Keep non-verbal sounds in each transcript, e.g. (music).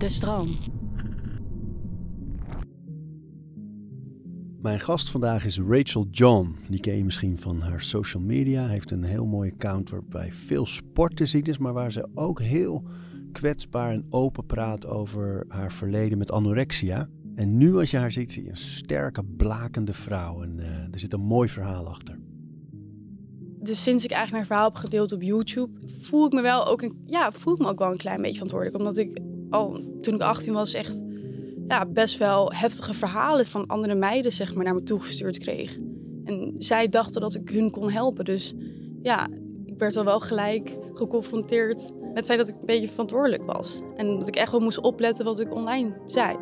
De stroom. Mijn gast vandaag is Rachel John. Die ken je misschien van haar social media. Heeft een heel mooi account waarbij veel sport te zien is, maar waar ze ook heel kwetsbaar en open praat over haar verleden met anorexia. En nu als je haar ziet, zie je een sterke, blakende vrouw. En uh, er zit een mooi verhaal achter. Dus sinds ik eigenlijk mijn verhaal heb gedeeld op YouTube, voel ik me wel ook een, ja, voel ik me ook wel een klein beetje verantwoordelijk. Omdat ik al toen ik 18 was echt ja, best wel heftige verhalen van andere meiden zeg maar, naar me toegestuurd kreeg. En zij dachten dat ik hun kon helpen. Dus ja, ik werd al wel gelijk geconfronteerd met het feit dat ik een beetje verantwoordelijk was. En dat ik echt wel moest opletten wat ik online zei.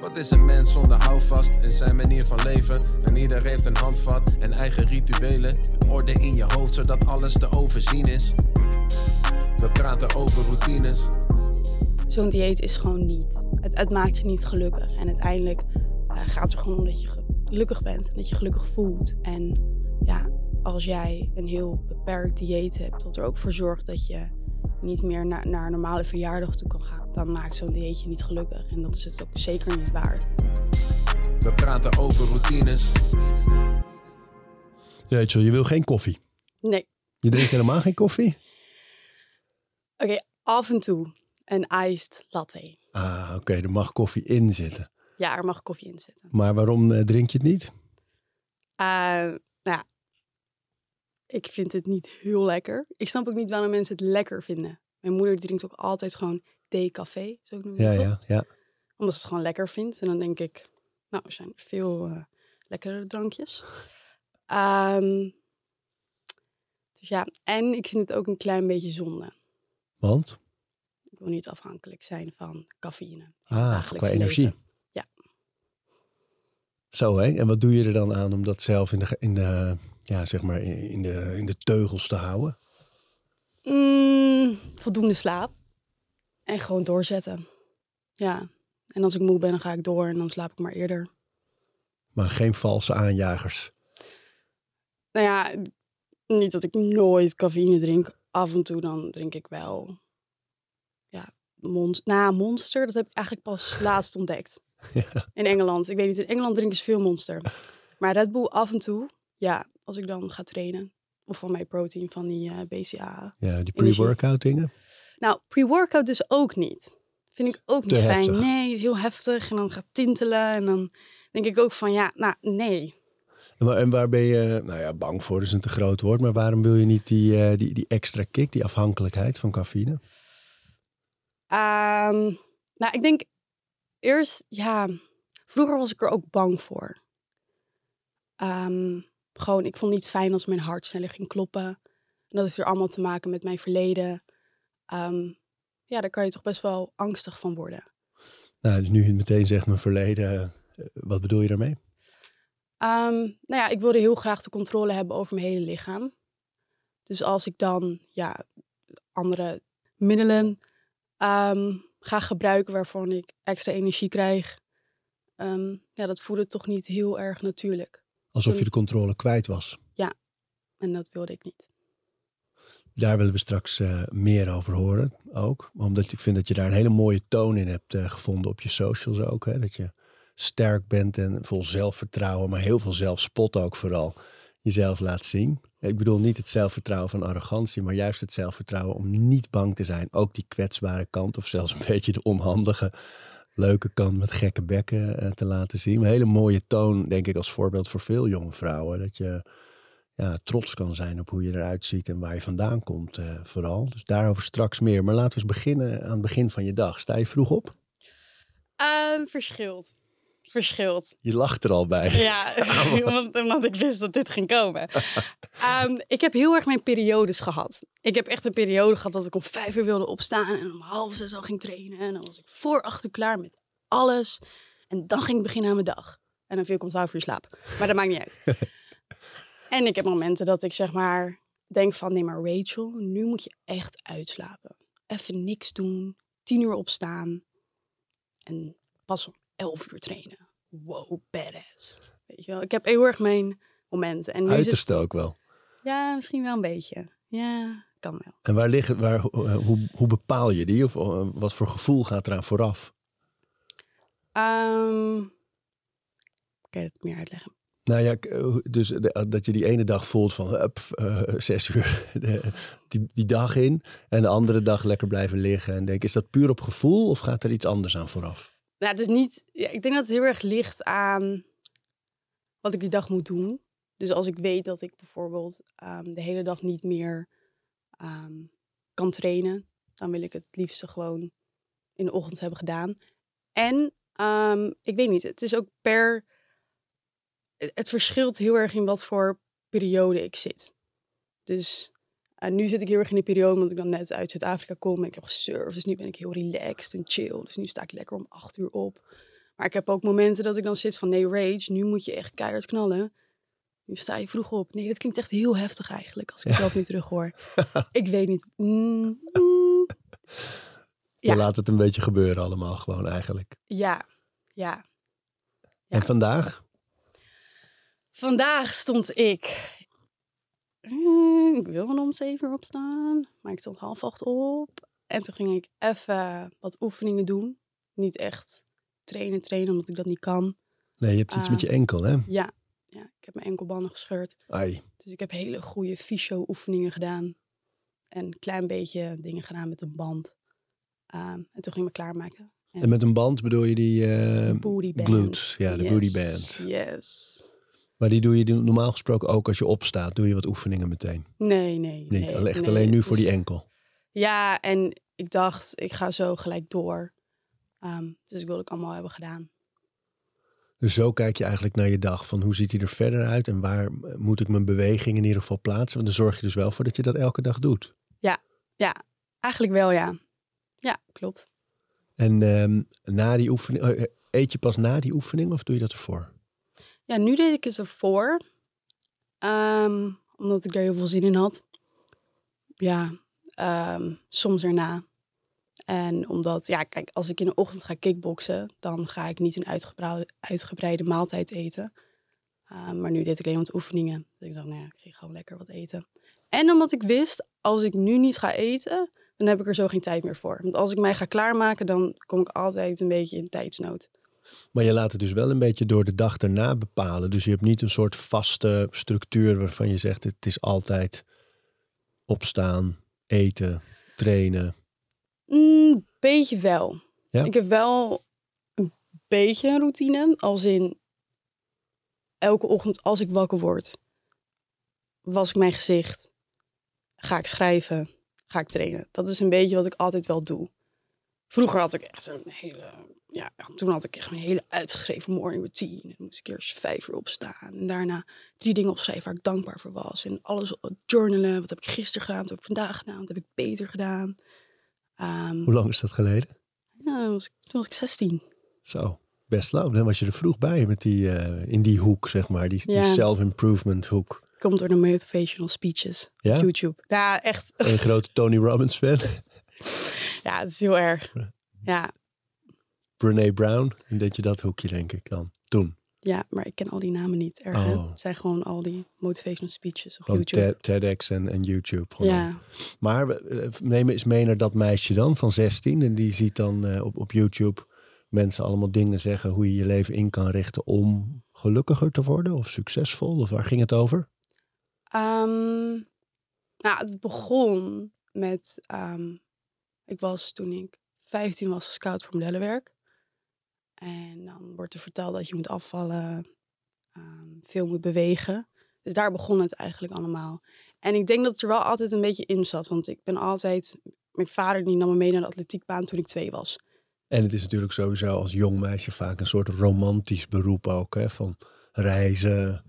Wat is een mens zonder houvast in zijn manier van leven? En ieder heeft een handvat en eigen rituelen. Orde in je hoofd zodat alles te overzien is. We praten over routines. Zo'n dieet is gewoon niet. Het, het, maakt je niet gelukkig. En uiteindelijk uh, gaat het er gewoon om dat je gelukkig bent. En dat je gelukkig voelt. En ja, als jij een heel beperkt dieet hebt, dat er ook voor zorgt dat je niet meer naar, naar een normale verjaardag toe kan gaan, dan maakt zo'n dieetje niet gelukkig. En dat is het ook zeker niet waard. We praten over routines. Rachel, je wil geen koffie? Nee. Je drinkt helemaal geen koffie? Oké, af en toe een iced latte. Ah, oké, er mag koffie in zitten. Ja, er mag koffie in zitten. Maar waarom uh, drink je het niet? Uh, nou ja, ik vind het niet heel lekker. Ik snap ook niet waarom mensen het lekker vinden. Mijn moeder drinkt ook altijd gewoon decafé, zo noem ja, het ja, ja. Omdat ze het gewoon lekker vindt. En dan denk ik, nou, er zijn veel uh, lekkere drankjes. Um, dus ja, en ik vind het ook een klein beetje zonde. Want? Ik wil niet afhankelijk zijn van cafeïne. Ah, qua energie. Leven. Ja. Zo hè? En wat doe je er dan aan om dat zelf in de, in de, ja, zeg maar in de, in de teugels te houden? Mm, voldoende slaap. En gewoon doorzetten. Ja. En als ik moe ben, dan ga ik door en dan slaap ik maar eerder. Maar geen valse aanjagers? Nou ja, niet dat ik nooit cafeïne drink. Af en toe dan drink ik wel. Ja, monster. Nou, monster, dat heb ik eigenlijk pas (laughs) laatst ontdekt. Ja. In Engeland. Ik weet niet, in Engeland drinken ze veel monster. Maar Red Bull af en toe, ja, als ik dan ga trainen. Of van mijn protein, van die uh, BCA. Ja, die pre-workout dingen? Nou, pre-workout dus ook niet. Vind ik ook niet Te fijn. heftig. Nee, heel heftig. En dan gaat tintelen. En dan denk ik ook van, ja, nou, nee. En waar, en waar ben je, nou ja, bang voor is een te groot woord, maar waarom wil je niet die, uh, die, die extra kick, die afhankelijkheid van cafeïne? Um, nou, ik denk eerst, ja, vroeger was ik er ook bang voor. Um, gewoon, ik vond het niet fijn als mijn hart sneller ging kloppen. En dat heeft er allemaal te maken met mijn verleden. Um, ja, daar kan je toch best wel angstig van worden. Nou, dus nu je meteen zegt mijn verleden, uh, wat bedoel je daarmee? Um, nou ja, ik wilde heel graag de controle hebben over mijn hele lichaam. Dus als ik dan ja, andere middelen um, ga gebruiken waarvan ik extra energie krijg, um, ja, dat voelde toch niet heel erg natuurlijk. Alsof je de controle kwijt was. Ja, en dat wilde ik niet. Daar willen we straks uh, meer over horen ook. Omdat ik vind dat je daar een hele mooie toon in hebt uh, gevonden op je socials ook. Hè? Dat je sterk bent en vol zelfvertrouwen, maar heel veel zelfspot ook vooral jezelf laat zien. Ik bedoel niet het zelfvertrouwen van arrogantie, maar juist het zelfvertrouwen om niet bang te zijn. Ook die kwetsbare kant of zelfs een beetje de onhandige, leuke kant met gekke bekken uh, te laten zien. Een hele mooie toon, denk ik, als voorbeeld voor veel jonge vrouwen. Dat je ja, trots kan zijn op hoe je eruit ziet en waar je vandaan komt uh, vooral. Dus daarover straks meer. Maar laten we eens beginnen aan het begin van je dag. Sta je vroeg op? Uh, verschilt verschilt. Je lacht er al bij. Ja, (laughs) omdat, omdat ik wist dat dit ging komen. um, (laughs) ik heb heel erg mijn periodes gehad. Ik heb echt een periode gehad dat ik om vijf uur wilde opstaan en om half zes al ging trainen. En dan was ik voor acht uur klaar met alles. En dan ging ik beginnen aan mijn dag. En dan viel ik om twaalf uur slaap. Maar dat maakt niet uit. (laughs) en ik heb momenten dat ik zeg maar denk van nee maar Rachel, nu moet je echt uitslapen. Even niks doen, tien uur opstaan en pas om 11 uur trainen. Wow, badass. Weet je wel, ik heb heel erg mijn momenten. En nu Uiterste het... ook wel. Ja, misschien wel een beetje. Ja, kan wel. En waar liggen, waar, eh, hoe, hoe bepaal je die? Of eh, wat voor gevoel gaat eraan vooraf? Ehm kan je het meer uitleggen? Nou ja, eh, dus de- dat je die ene dag voelt van eh, (laughs) zes uur (laughs) de- die, die dag in. En de andere dag lekker blijven liggen. En denk, is dat puur op gevoel of gaat er iets anders aan vooraf? Nou, het is niet. Ja, ik denk dat het heel erg ligt aan wat ik die dag moet doen. Dus als ik weet dat ik bijvoorbeeld ehm, de hele dag niet meer ehm, kan trainen, dan wil ik het het liefste gewoon in de ochtend hebben gedaan. En ehm, ik weet niet, het is ook per. Het het verschilt heel erg in wat voor periode ik zit. Dus eh, nu zit ik heel erg in de periode omdat ik dan net uit Zuid-Afrika kom en ik heb gesurfd. Dus nu ben ik heel relaxed en chill. Dus nu sta ik lekker om acht uur op. Maar ik heb ook momenten dat ik dan zit van nee, rage, nu moet je echt keihard knallen. Nu sta je vroeg op. Nee, dat klinkt echt heel heftig eigenlijk als ik het zelf nu terug hoor. (laughs) ik weet niet. Mm, mm. Je Ja. laat het een beetje gebeuren allemaal gewoon eigenlijk. ja, ja. En Ja. vandaag? Vandaag stond ik. Ik wilde om zeven uur opstaan, maar ik stond half acht op. En toen ging ik even wat oefeningen doen. Niet echt trainen, trainen, omdat ik dat niet kan. Nee, je hebt iets met je enkel, hè? Ja, ja ik heb mijn enkelbanden gescheurd. Ai. Dus ik heb hele goede fysio-oefeningen gedaan. En een klein beetje dingen gedaan met een band. Ehm, en toen ging ik me klaarmaken. En met een band bedoel je die Booty band. glutes? Ja, de Yes, booty band. Yes. Maar die doe je normaal gesproken ook als je opstaat. Doe je wat oefeningen meteen. Nee, nee. Niet, nee, echt nee, alleen nu voor die enkel. Ja, en ik dacht, ik ga zo gelijk door. Ehm, dus ik wilde het allemaal hebben gedaan. Dus zo kijk je eigenlijk naar je dag. Van hoe ziet hij er verder uit en waar moet ik mijn beweging in ieder geval plaatsen? Want dan zorg je dus wel voor dat je dat elke dag doet. Ja, eigenlijk wel, ja. Ja, klopt. En ehm, na die oefening, eh, eet je pas na die oefening of doe je dat ervoor? Ja, nu deed ik het ervoor. Ehm, omdat ik daar heel veel zin in had. Ja, ehm, soms erna. En omdat, ja, kijk, als ik in de ochtend ga kickboksen, dan ga ik niet een uitgebreide, uitgebreide maaltijd eten. Ehm, maar nu deed ik alleen wat oefeningen. Dus ik dacht, nou ja, ik ging gewoon lekker wat eten. En omdat ik wist, als ik nu niet ga eten, dan heb ik er zo geen tijd meer voor. Want als ik mij ga klaarmaken, dan kom ik altijd een beetje in tijdsnood. Maar je laat het dus wel een beetje door de dag erna bepalen. Dus je hebt niet een soort vaste structuur waarvan je zegt: het is altijd opstaan, eten, trainen. Mm, beetje wel. Ja? Ik heb wel een beetje een routine. Als in elke ochtend als ik wakker word, was ik mijn gezicht. Ga ik schrijven. Ga ik trainen. Dat is een beetje wat ik altijd wel doe. Vroeger had ik echt een hele... Ja, toen had ik echt een hele uitgeschreven morning routine. Dan moest ik eerst vijf uur opstaan. En daarna drie dingen opschrijven waar ik dankbaar voor was. En alles journalen. Wat heb ik gisteren gedaan? Wat heb ik vandaag gedaan? Wat heb ik beter gedaan? Ehm, Hoe lang is dat geleden? ja, toen was, ik, toen was ik 16. Zo, best lang. Dan was je er vroeg bij met die, eh, in die hoek, zeg maar. Die, self-improvement hoek. Komt door de motivational speeches Ja? op YouTube. Ja, echt. Een (laughs) grote Tony Robbins fan. (laughs) Ja, het is heel erg. Ja, Brene Brown. Dat je dat hoekje, denk ik, dan. Toen. ja, maar ik ken al die namen niet. Erg? Oh. Het zijn gewoon al die motivational speeches op Gewoon YouTube. TED- TEDx en, en YouTube. Gewoon. Ja, Maar eh, neem eens mee naar dat meisje dan van 16. En die ziet dan eh, op, op YouTube mensen allemaal dingen zeggen hoe je je leven in kan richten om gelukkiger te worden of succesvol. Of waar ging het over? Ehm, nou, het begon met... ehm, ik was toen ik 15 was gescout voor modellenwerk. En dan wordt er verteld dat je moet afvallen, ehm, veel moet bewegen. Dus daar begon het eigenlijk allemaal. En ik denk dat het er wel altijd een beetje in zat. Want ik ben altijd... Mijn vader die nam me mee naar de atletiekbaan toen ik twee was. En het is natuurlijk sowieso als jong meisje vaak een soort romantisch beroep ook. Hè? Van reizen,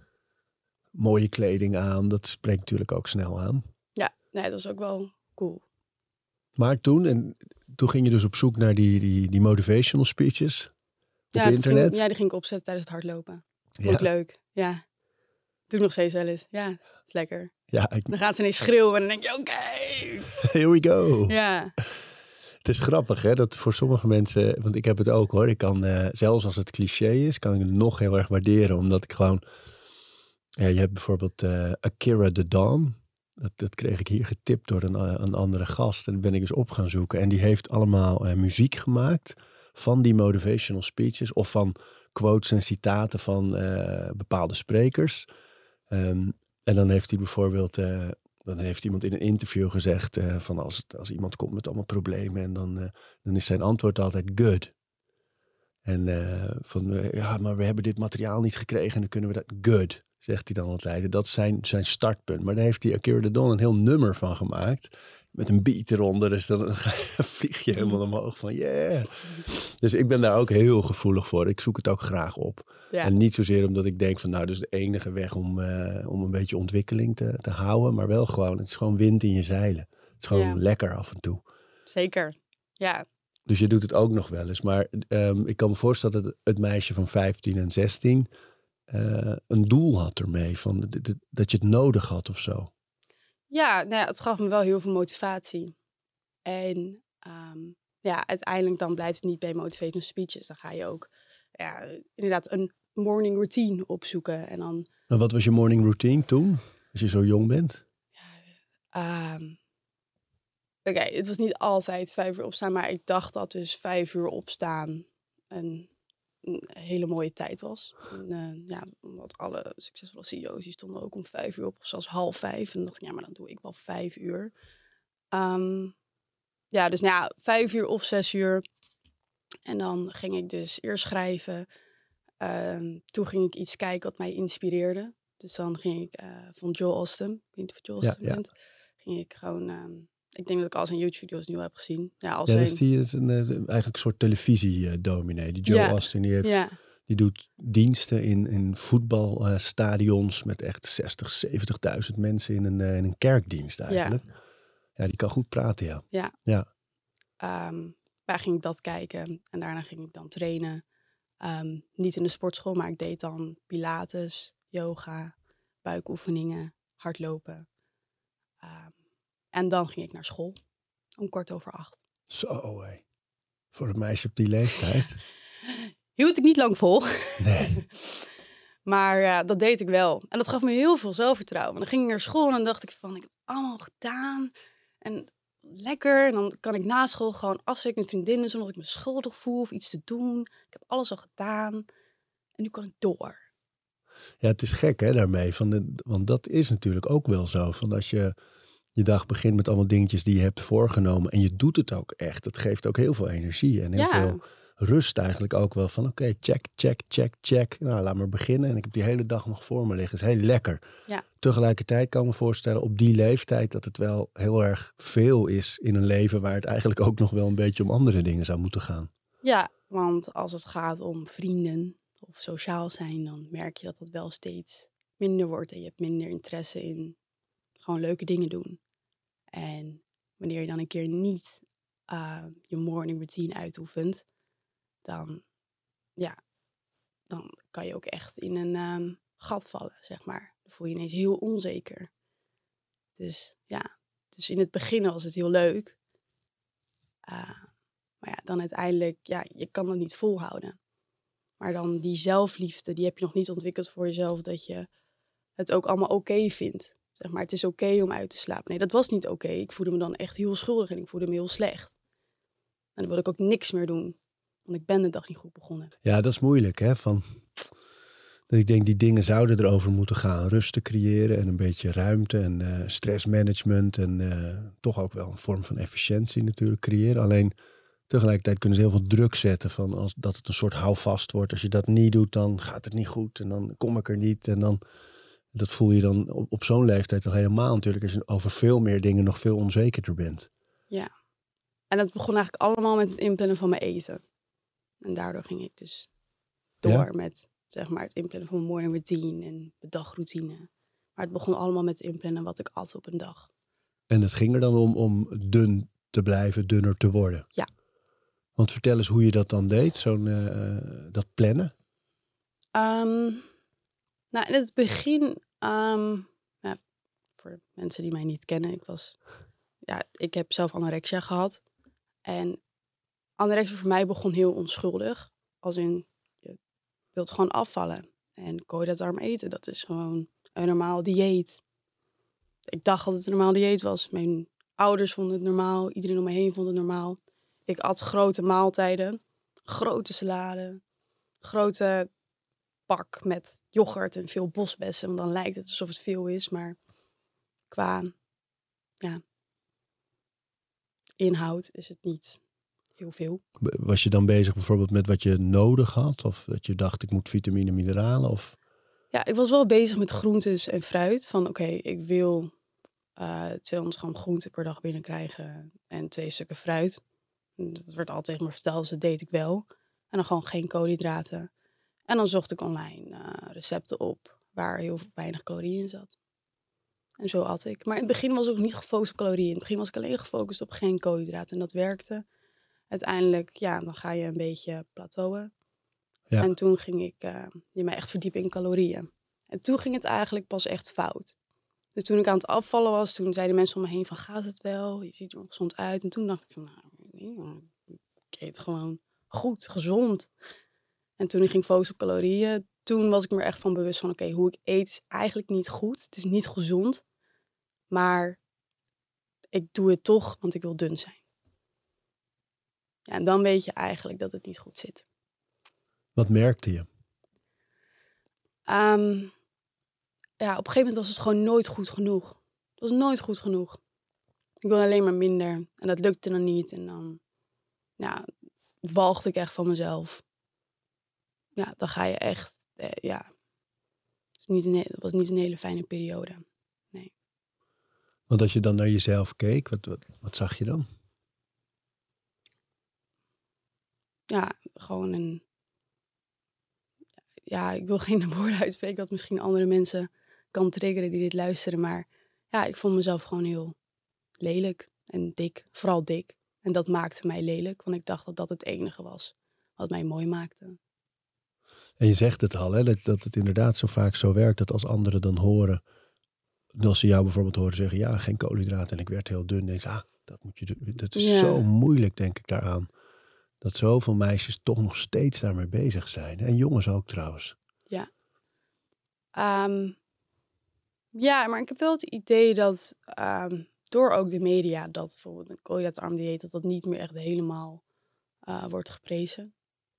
mooie kleding aan. Dat spreekt natuurlijk ook snel aan. Ja, nee, dat was ook wel cool. Maar toen, en toen ging je dus op zoek naar die, die, die motivational speeches op ja, internet. Ging, ja, die ging ik opzetten tijdens het hardlopen. ja, Ook leuk, ja. Doe nog steeds wel eens. Ja, is lekker. ja, ik- Dan gaan ze ineens schreeuwen en dan denk je, oké. (laughs) here we go. Ja, Het is grappig hè, dat voor sommige mensen, want ik heb het ook hoor, ik kan eh, zelfs als het cliché is, kan ik het nog heel erg waarderen, omdat ik gewoon, ja, je hebt bijvoorbeeld eh, Akira the Dawn, Dat, dat kreeg ik hier getipt door een, een andere gast. En dat ben ik eens op gaan zoeken. En die heeft allemaal eh, muziek gemaakt van die motivational speeches. Of van quotes en citaten van eh, bepaalde sprekers. Ehm, en dan heeft hij bijvoorbeeld... eh, dan heeft iemand in een interview gezegd eh, van als, als iemand komt met allemaal problemen en dan, eh, dan is zijn antwoord altijd good. En eh, van eh, ja, maar we hebben dit materiaal niet gekregen en dan kunnen we dat good, zegt hij dan altijd. Dat is zijn, zijn startpunt. Maar daar heeft hij Akira de Don een heel nummer van gemaakt. Met een beat eronder. Dus dan (laughs) vlieg je helemaal omhoog van yeah. Dus ik ben daar ook heel gevoelig voor. Ik zoek het ook graag op. Ja. En niet zozeer omdat ik denk van nou, dat is de enige weg om, eh, om een beetje ontwikkeling te, te houden. Maar wel gewoon, het is gewoon wind in je zeilen. Het is gewoon Ja. lekker af en toe. Zeker. Ja, Dus je doet het ook nog wel eens. Maar ehm, ik kan me voorstellen dat het meisje van 15 en 16 eh, een doel had ermee. Van, dat je het nodig had of zo. Ja, nou ja, het gaf me wel heel veel motivatie. En ehm, ja, uiteindelijk dan blijft het niet bij motivational speeches. Dan ga je ook ja, inderdaad een morning routine opzoeken. En dan, En wat was je morning routine toen? Als je zo jong bent? ehm, oké, het was niet altijd vijf uur opstaan, maar ik dacht dat dus vijf uur opstaan een, een hele mooie tijd was. En, eh, ja, omdat alle succesvolle CEO's die stonden ook om vijf uur op, of zelfs half vijf. En dan dacht ik, ja, maar dan doe ik wel vijf uur. Ehm, ja, dus nou ja, vijf uur of zes uur. En dan ging ik dus eerst schrijven. Ehm, toen ging ik iets kijken wat mij inspireerde. Dus dan ging ik eh, van Joel Austin, ik weet niet of je Joel Ja, Austin ja. ging ik gewoon, ehm, ik denk dat ik al zijn YouTube-video's nu heb gezien. Ja, als Ja, dat is die, is een, eh, eigenlijk een soort televisie-dominee. Die Joe Ja. Austin, die, heeft, ja, die doet diensten in, in voetbalstadions met echt 60, 70.000 mensen in een, eh, in een kerkdienst eigenlijk. Ja. die kan goed praten, ja. Ja. Ja. Ehm, waar ging ik dat kijken en daarna ging ik dan trainen. Ehm, niet in de sportschool, maar ik deed dan pilates, yoga, buikoefeningen, hardlopen. Ehm, en dan ging ik naar school om kwart over acht. Zo, hé. Voor een meisje op die leeftijd. (laughs) Hield ik niet lang vol, Nee. (laughs) maar ja, dat deed ik wel. En dat gaf me heel veel zelfvertrouwen. En dan ging ik naar school en dan dacht ik van, ik heb het allemaal gedaan. En lekker. En dan kan ik na school gewoon afspreken met vriendinnen zonder dat ik me schuldig voel of iets te doen. Ik heb alles al gedaan. En nu kan ik door. Ja, het is gek hè, daarmee. Van de, want dat is natuurlijk ook wel zo. Van als je je dag begint met allemaal dingetjes die je hebt voorgenomen. En je doet het ook echt. Dat geeft ook heel veel energie en heel Ja. veel rust eigenlijk ook wel. Van oké, check, check, check, check. Nou, laat maar beginnen. En ik heb die hele dag nog voor me liggen. is heel lekker. Ja. Tegelijkertijd kan ik me voorstellen op die leeftijd dat het wel heel erg veel is in een leven waar het eigenlijk ook nog wel een beetje om andere dingen zou moeten gaan. Ja, want als het gaat om vrienden of sociaal zijn, dan merk je dat dat wel steeds minder wordt. En je hebt minder interesse in gewoon leuke dingen doen. En wanneer je dan een keer niet eh, je morning routine uitoefent, dan, ja, dan kan je ook echt in een ehm, gat vallen, zeg maar. Dan voel je ineens heel onzeker. Dus ja, dus in het begin was het heel leuk. Eh, maar ja, dan uiteindelijk, ja, je kan dat niet volhouden. Maar dan die zelfliefde, die heb je nog niet ontwikkeld voor jezelf, dat je het ook allemaal oké vindt. Zeg maar, het is oké om uit te slapen. Nee, dat was niet oké. Ik voelde me dan echt heel schuldig en ik voelde me heel slecht. En dan wilde ik ook niks meer doen. Want ik ben de dag niet goed begonnen. Ja, dat is moeilijk hè. Van, dat ik denk die dingen zouden erover moeten gaan. Rust te creëren en een beetje ruimte en eh, stressmanagement. En eh, toch ook wel een vorm van efficiëntie natuurlijk creëren. Alleen tegelijkertijd kunnen ze heel veel druk zetten van als, dat het een soort houvast wordt. Als je dat niet doet, dan gaat het niet goed. En dan kom ik er niet. En dan, dat voel je dan op, op zo'n leeftijd al helemaal natuurlijk. Als je over veel meer dingen nog veel onzekerder bent. En dat begon eigenlijk allemaal met het inplannen van mijn eten. En daardoor ging ik dus door Ja? met zeg maar, het inplannen van mijn morning routine en de dagroutine. Maar het begon allemaal met het inplannen wat ik at op een dag. En het ging er dan om om dun te blijven, dunner te worden. Ja. Want vertel eens hoe je dat dan deed, zo'n eh, dat plannen. Ehm, nou, in het begin, ehm, voor mensen die mij niet kennen, ik was, ja, ik heb zelf anorexia gehad. En anorexia voor mij begon heel onschuldig. Als in, je wilt gewoon afvallen. En koolhydraatarm eten, dat is gewoon een normaal dieet. ik dacht dat het een normaal dieet was. Mijn ouders vonden het normaal. Iedereen om me heen vond het normaal. Ik at grote maaltijden. Grote salade. Grote pak met yoghurt en veel bosbessen. Want dan lijkt het alsof het veel is. Maar qua ja, inhoud is het niet heel veel. Was je dan bezig bijvoorbeeld met wat je nodig had? Of dat je dacht, ik moet vitamine, mineralen? Of... Ja, ik was wel bezig met groentes en fruit. Van oké, ik wil eh 200 gram groente per dag binnenkrijgen en twee stukken fruit. Dat werd altijd tegen me verteld, dus dat deed ik wel. En dan gewoon geen koolhydraten. En dan zocht ik online eh, recepten op waar heel weinig calorieën in zat. En zo at ik. Maar in het begin was ik ook niet gefocust op calorieën. In het begin was ik alleen gefocust op geen koolhydraten. En dat werkte. Uiteindelijk, ja, dan ga je een beetje plateauen. Ja. En toen ging ik eh, je mij echt verdiepen in calorieën. En toen ging het eigenlijk pas echt fout. Dus toen ik aan het afvallen was, toen zeiden mensen om me heen van gaat het wel? Je ziet er ongezond uit. En toen dacht ik van nou, ik eet gewoon goed, gezond. En toen ik ging focussen op calorieën, toen was ik me er echt van bewust van oké, hoe ik eet is eigenlijk niet goed. Het is niet gezond. Maar ik doe het toch, want ik wil dun zijn. Ja, en dan weet je eigenlijk dat het niet goed zit. Wat merkte je? Ehm, ja, op een gegeven moment was het gewoon nooit goed genoeg. Het was nooit goed genoeg. Ik wilde alleen maar minder. En dat lukte dan niet. En dan ja, walgde ik echt van mezelf. Ja, dan ga je echt... Eh, ja, het is niet een, het was niet een hele fijne periode. Want als je dan naar jezelf keek, wat, wat, wat zag je dan? Ja, gewoon een... Ja, ik wil (laughs) geen woorden uitspreken wat misschien andere mensen kan triggeren die dit luisteren. Maar ja, ik vond mezelf gewoon heel lelijk en dik. Vooral dik. En dat maakte mij lelijk, want ik dacht dat dat het enige was wat mij mooi maakte. En je zegt het al, hè, dat, dat het inderdaad zo vaak zo werkt dat als anderen dan horen, als ze jou bijvoorbeeld horen zeggen, ja, geen koolhydraten en ik werd heel dun, denk ik, ah, dat, moet je, doen. dat is Ja. zo moeilijk, denk ik daaraan. Dat zoveel meisjes toch nog steeds daarmee bezig zijn. En jongens ook trouwens. Ehm, ja, maar ik heb wel het idee dat ehm, door ook de media, dat bijvoorbeeld een koolhydraatarm dieet, dat dat niet meer echt helemaal eh, wordt geprezen.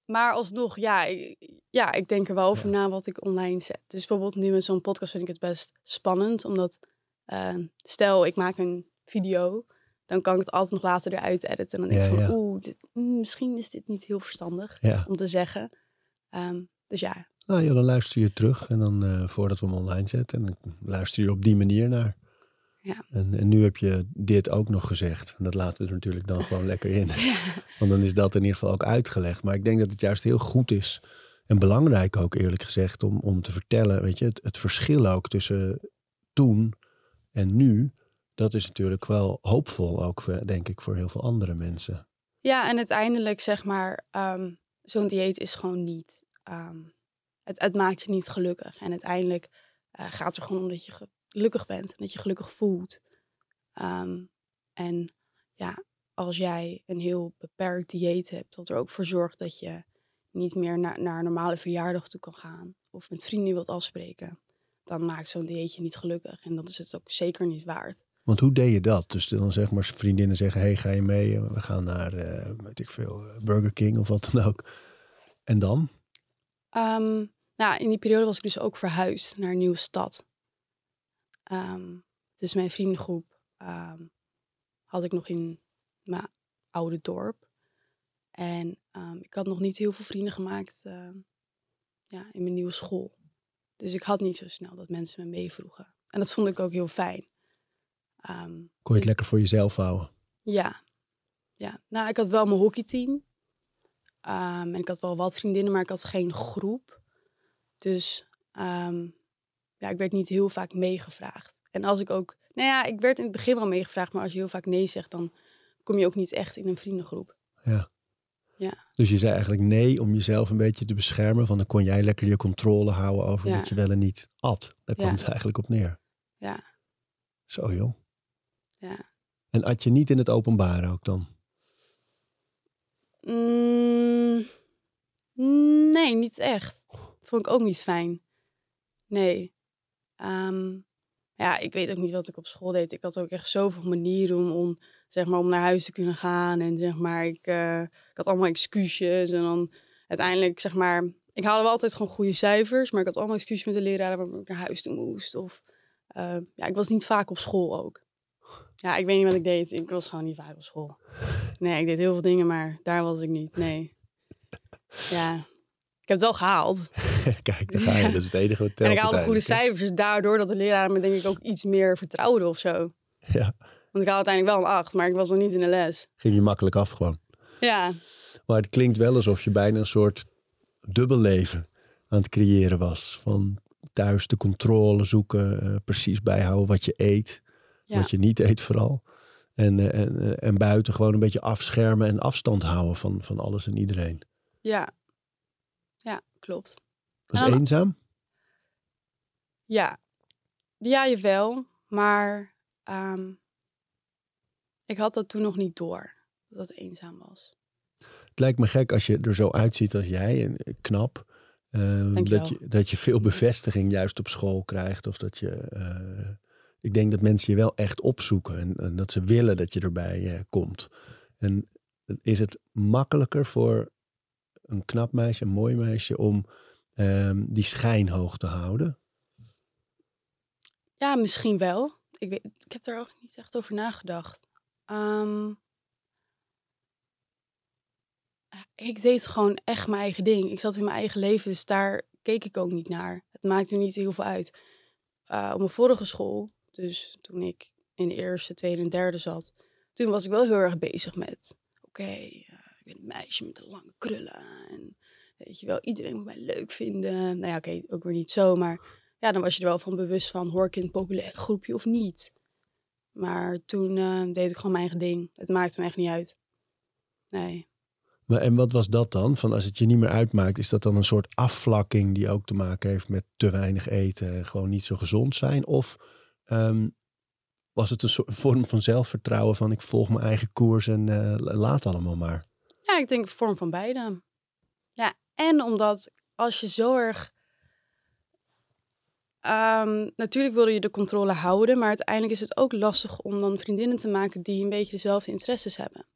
Maar alsnog, ja ik, ja, ik denk er wel over Ja. na wat ik online zet. Dus bijvoorbeeld nu met zo'n podcast vind ik het best spannend, omdat eh, stel ik maak een video, dan kan ik het altijd nog later eruit editen. En dan denk ik Ja, van, oeh, dit- mm, misschien is dit niet heel verstandig om te zeggen. Ehm, dus ja, Nou ja, dan luister je terug en dan eh, voordat we hem online zetten, en dan luister je op die manier naar. Ja. En, en nu heb je dit ook nog gezegd. En dat laten we er natuurlijk dan gewoon lekker in. (laughs) Want dan is dat in ieder geval ook uitgelegd. Maar ik denk dat het juist heel goed is. En belangrijk ook eerlijk gezegd om, om te vertellen. Weet je, het, het verschil ook tussen toen en nu. Dat is natuurlijk wel hoopvol ook, eh, denk ik, voor heel veel andere mensen. Ja, en uiteindelijk zeg maar, ehm, zo'n dieet is gewoon niet. ehm, het, het maakt je niet gelukkig. En uiteindelijk eh, gaat het er gewoon om dat je gelukkig bent en dat je gelukkig voelt. Ehm, en ja, als jij een heel beperkt dieet hebt, dat er ook voor zorgt dat je niet meer naar, naar een normale verjaardag toe kan gaan of met vrienden wilt afspreken, dan maakt zo'n dieetje niet gelukkig. En dat is het ook zeker niet waard. Want hoe deed je dat? Dus dan zeg maar vriendinnen zeggen, hey, ga je mee? We gaan naar, eh, weet ik veel, eh, Burger King of wat dan ook. En dan? Ehm, nou, in die periode was ik dus ook verhuisd naar een nieuwe stad. Ehm, dus mijn vriendengroep ehm, had ik nog in mijn oude dorp. En ehm, ik had nog niet heel veel vrienden gemaakt ja, in mijn nieuwe school. Dus ik had niet zo snel dat mensen me meevroegen. En dat vond ik ook heel fijn. Kon je het lekker voor jezelf houden? ja. ja. Nou, ik had wel mijn hockeyteam. En ik had wel wat vriendinnen, maar ik had geen groep. Dus ja, ik werd niet heel vaak meegevraagd. En als ik ook... Nou ja, ik werd in het begin wel meegevraagd, maar als je heel vaak nee zegt, dan kom je ook niet echt in een vriendengroep. Ja. Ja. Dus je zei eigenlijk nee om jezelf een beetje te beschermen. Van dan kon jij lekker je controle houden over Ja. wat je wel en niet at. Daar kwam Ja. het eigenlijk op neer. Ja, Zo joh. ja. En at je niet in het openbaar ook dan? Mm, nee, niet echt. Vond ik ook niet fijn. Nee. Ehm, Ja, ik weet ook niet wat ik op school deed. Ik had ook echt zoveel manieren om, om, zeg maar, om naar huis te kunnen gaan. En zeg maar, ik, eh, ik had allemaal excuses. En dan uiteindelijk, zeg maar, ik haalde wel altijd gewoon goede cijfers. Maar ik had allemaal excuses met de leraar waarom ik naar huis toe moest. Of eh, ja, ik was niet vaak op school ook. Ja, ik weet niet wat ik deed. Ik was gewoon niet vaak op school. Nee, ik deed heel veel dingen, maar daar was ik niet. Nee. (laughs) Ja, ik heb het wel gehaald. (laughs) Kijk, daar ga je. Dat is het enige wat telt en ik haalde goede cijfers. Dus daardoor dat de leraar me denk ik ook iets meer vertrouwde of zo. Ja, Want ik had uiteindelijk wel een 8, maar ik was nog niet in de les. ging je makkelijk af gewoon. Ja, Maar het klinkt wel alsof je bijna een soort dubbelleven aan het creëren was. Van thuis de controle zoeken, eh, precies bijhouden wat je eet, Ja. wat je niet eet vooral. En, eh, en, eh, en buiten gewoon een beetje afschermen en afstand houden van, van alles en iedereen. ja. Klopt. Was eenzaam? Ja, ja, jawel. Maar ehm, ik had dat toen nog niet door. Dat het eenzaam was. Het lijkt me gek als je er zo uitziet als jij, en knap. eh, Dankjewel. dat, je, dat je veel bevestiging juist op school krijgt. Of dat je. eh, ik denk dat mensen je wel echt opzoeken. En, en dat ze willen dat je erbij eh, komt. En is het makkelijker voor een knap meisje, een mooi meisje, om ehm, die schijn hoog te houden? Ja, misschien wel. Ik, weet, ik heb er ook niet echt over nagedacht. Ehm, ik deed gewoon echt mijn eigen ding. Ik zat in mijn eigen leven, dus daar keek ik ook niet naar. Het maakte niet heel veel uit. Eh, op mijn vorige school, dus toen ik in de eerste, tweede en derde zat, toen was ik wel heel erg bezig met: oké, eh, ben een meisje met de lange krullen. En weet je wel, iedereen moet mij leuk vinden. Nou ja, oké, ook weer niet zo, maar ja, dan was je er wel van bewust van, hoor ik in een populaire groepje of niet. Maar toen eh, deed ik gewoon mijn eigen ding. Het maakte me echt niet uit. Nee. Maar, en wat was dat dan? Van als het je niet meer uitmaakt, is dat dan een soort afvlakking die ook te maken heeft met te weinig eten en gewoon niet zo gezond zijn? Of ehm, was het een soort vorm van zelfvertrouwen van ik volg mijn eigen koers en eh, laat allemaal maar? Ja, ik denk vorm van beide. Ja, en omdat als je zo erg... Ehm, natuurlijk wilde je de controle houden, maar uiteindelijk is het ook lastig om dan vriendinnen te maken die een beetje dezelfde interesses hebben.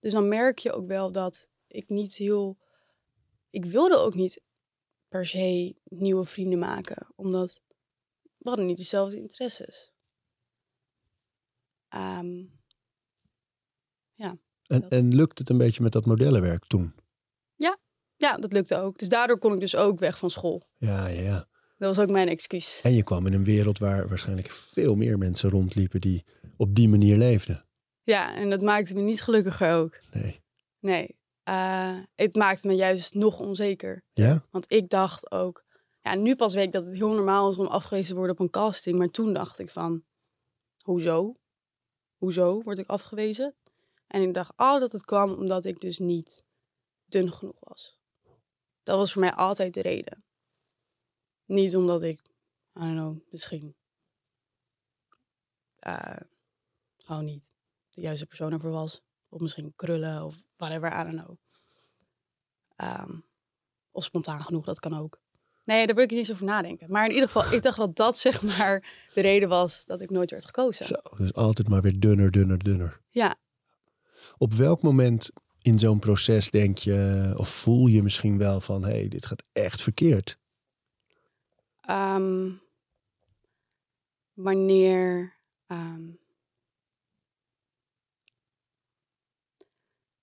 Dus dan merk je ook wel dat ik niet heel... Ik wilde ook niet per se nieuwe vrienden maken, omdat we hadden niet dezelfde interesses. Ehm, En, Dat- en lukt het een beetje met dat modellenwerk toen? ja, dat lukte ook. Dus daardoor kon ik dus ook weg van school. Ja, ja, ja. Dat was ook mijn excuus. En je kwam in een wereld waar waarschijnlijk veel meer mensen rondliepen die op die manier leefden. Ja, en dat maakte me niet gelukkiger ook. Nee. Nee, Eh, het maakte me juist nog onzeker. Ja? Want ik dacht ook... Ja, nu pas weet ik dat het heel normaal is om afgewezen te worden op een casting. Maar toen dacht ik van... Hoezo? Hoezo word ik afgewezen? En ik dacht al dat het kwam omdat ik dus niet dun genoeg was. Dat was voor mij altijd de reden. Niet omdat ik, I don't know, misschien eh, gewoon niet de juiste persoon ervoor was. Of misschien krullen of whatever, I don't know. Ehm, of spontaan genoeg, dat kan ook. Nee, daar wil ik niet eens over nadenken. Maar in ieder geval, ik dacht dat dat (laughs) zeg maar de reden was dat ik nooit werd gekozen. Zo, dus altijd maar weer dunner, dunner, dunner. Ja, Op welk moment in zo'n proces denk je, of voel je misschien wel van, hé, hey, dit gaat echt verkeerd? Ehm, wanneer. ehm,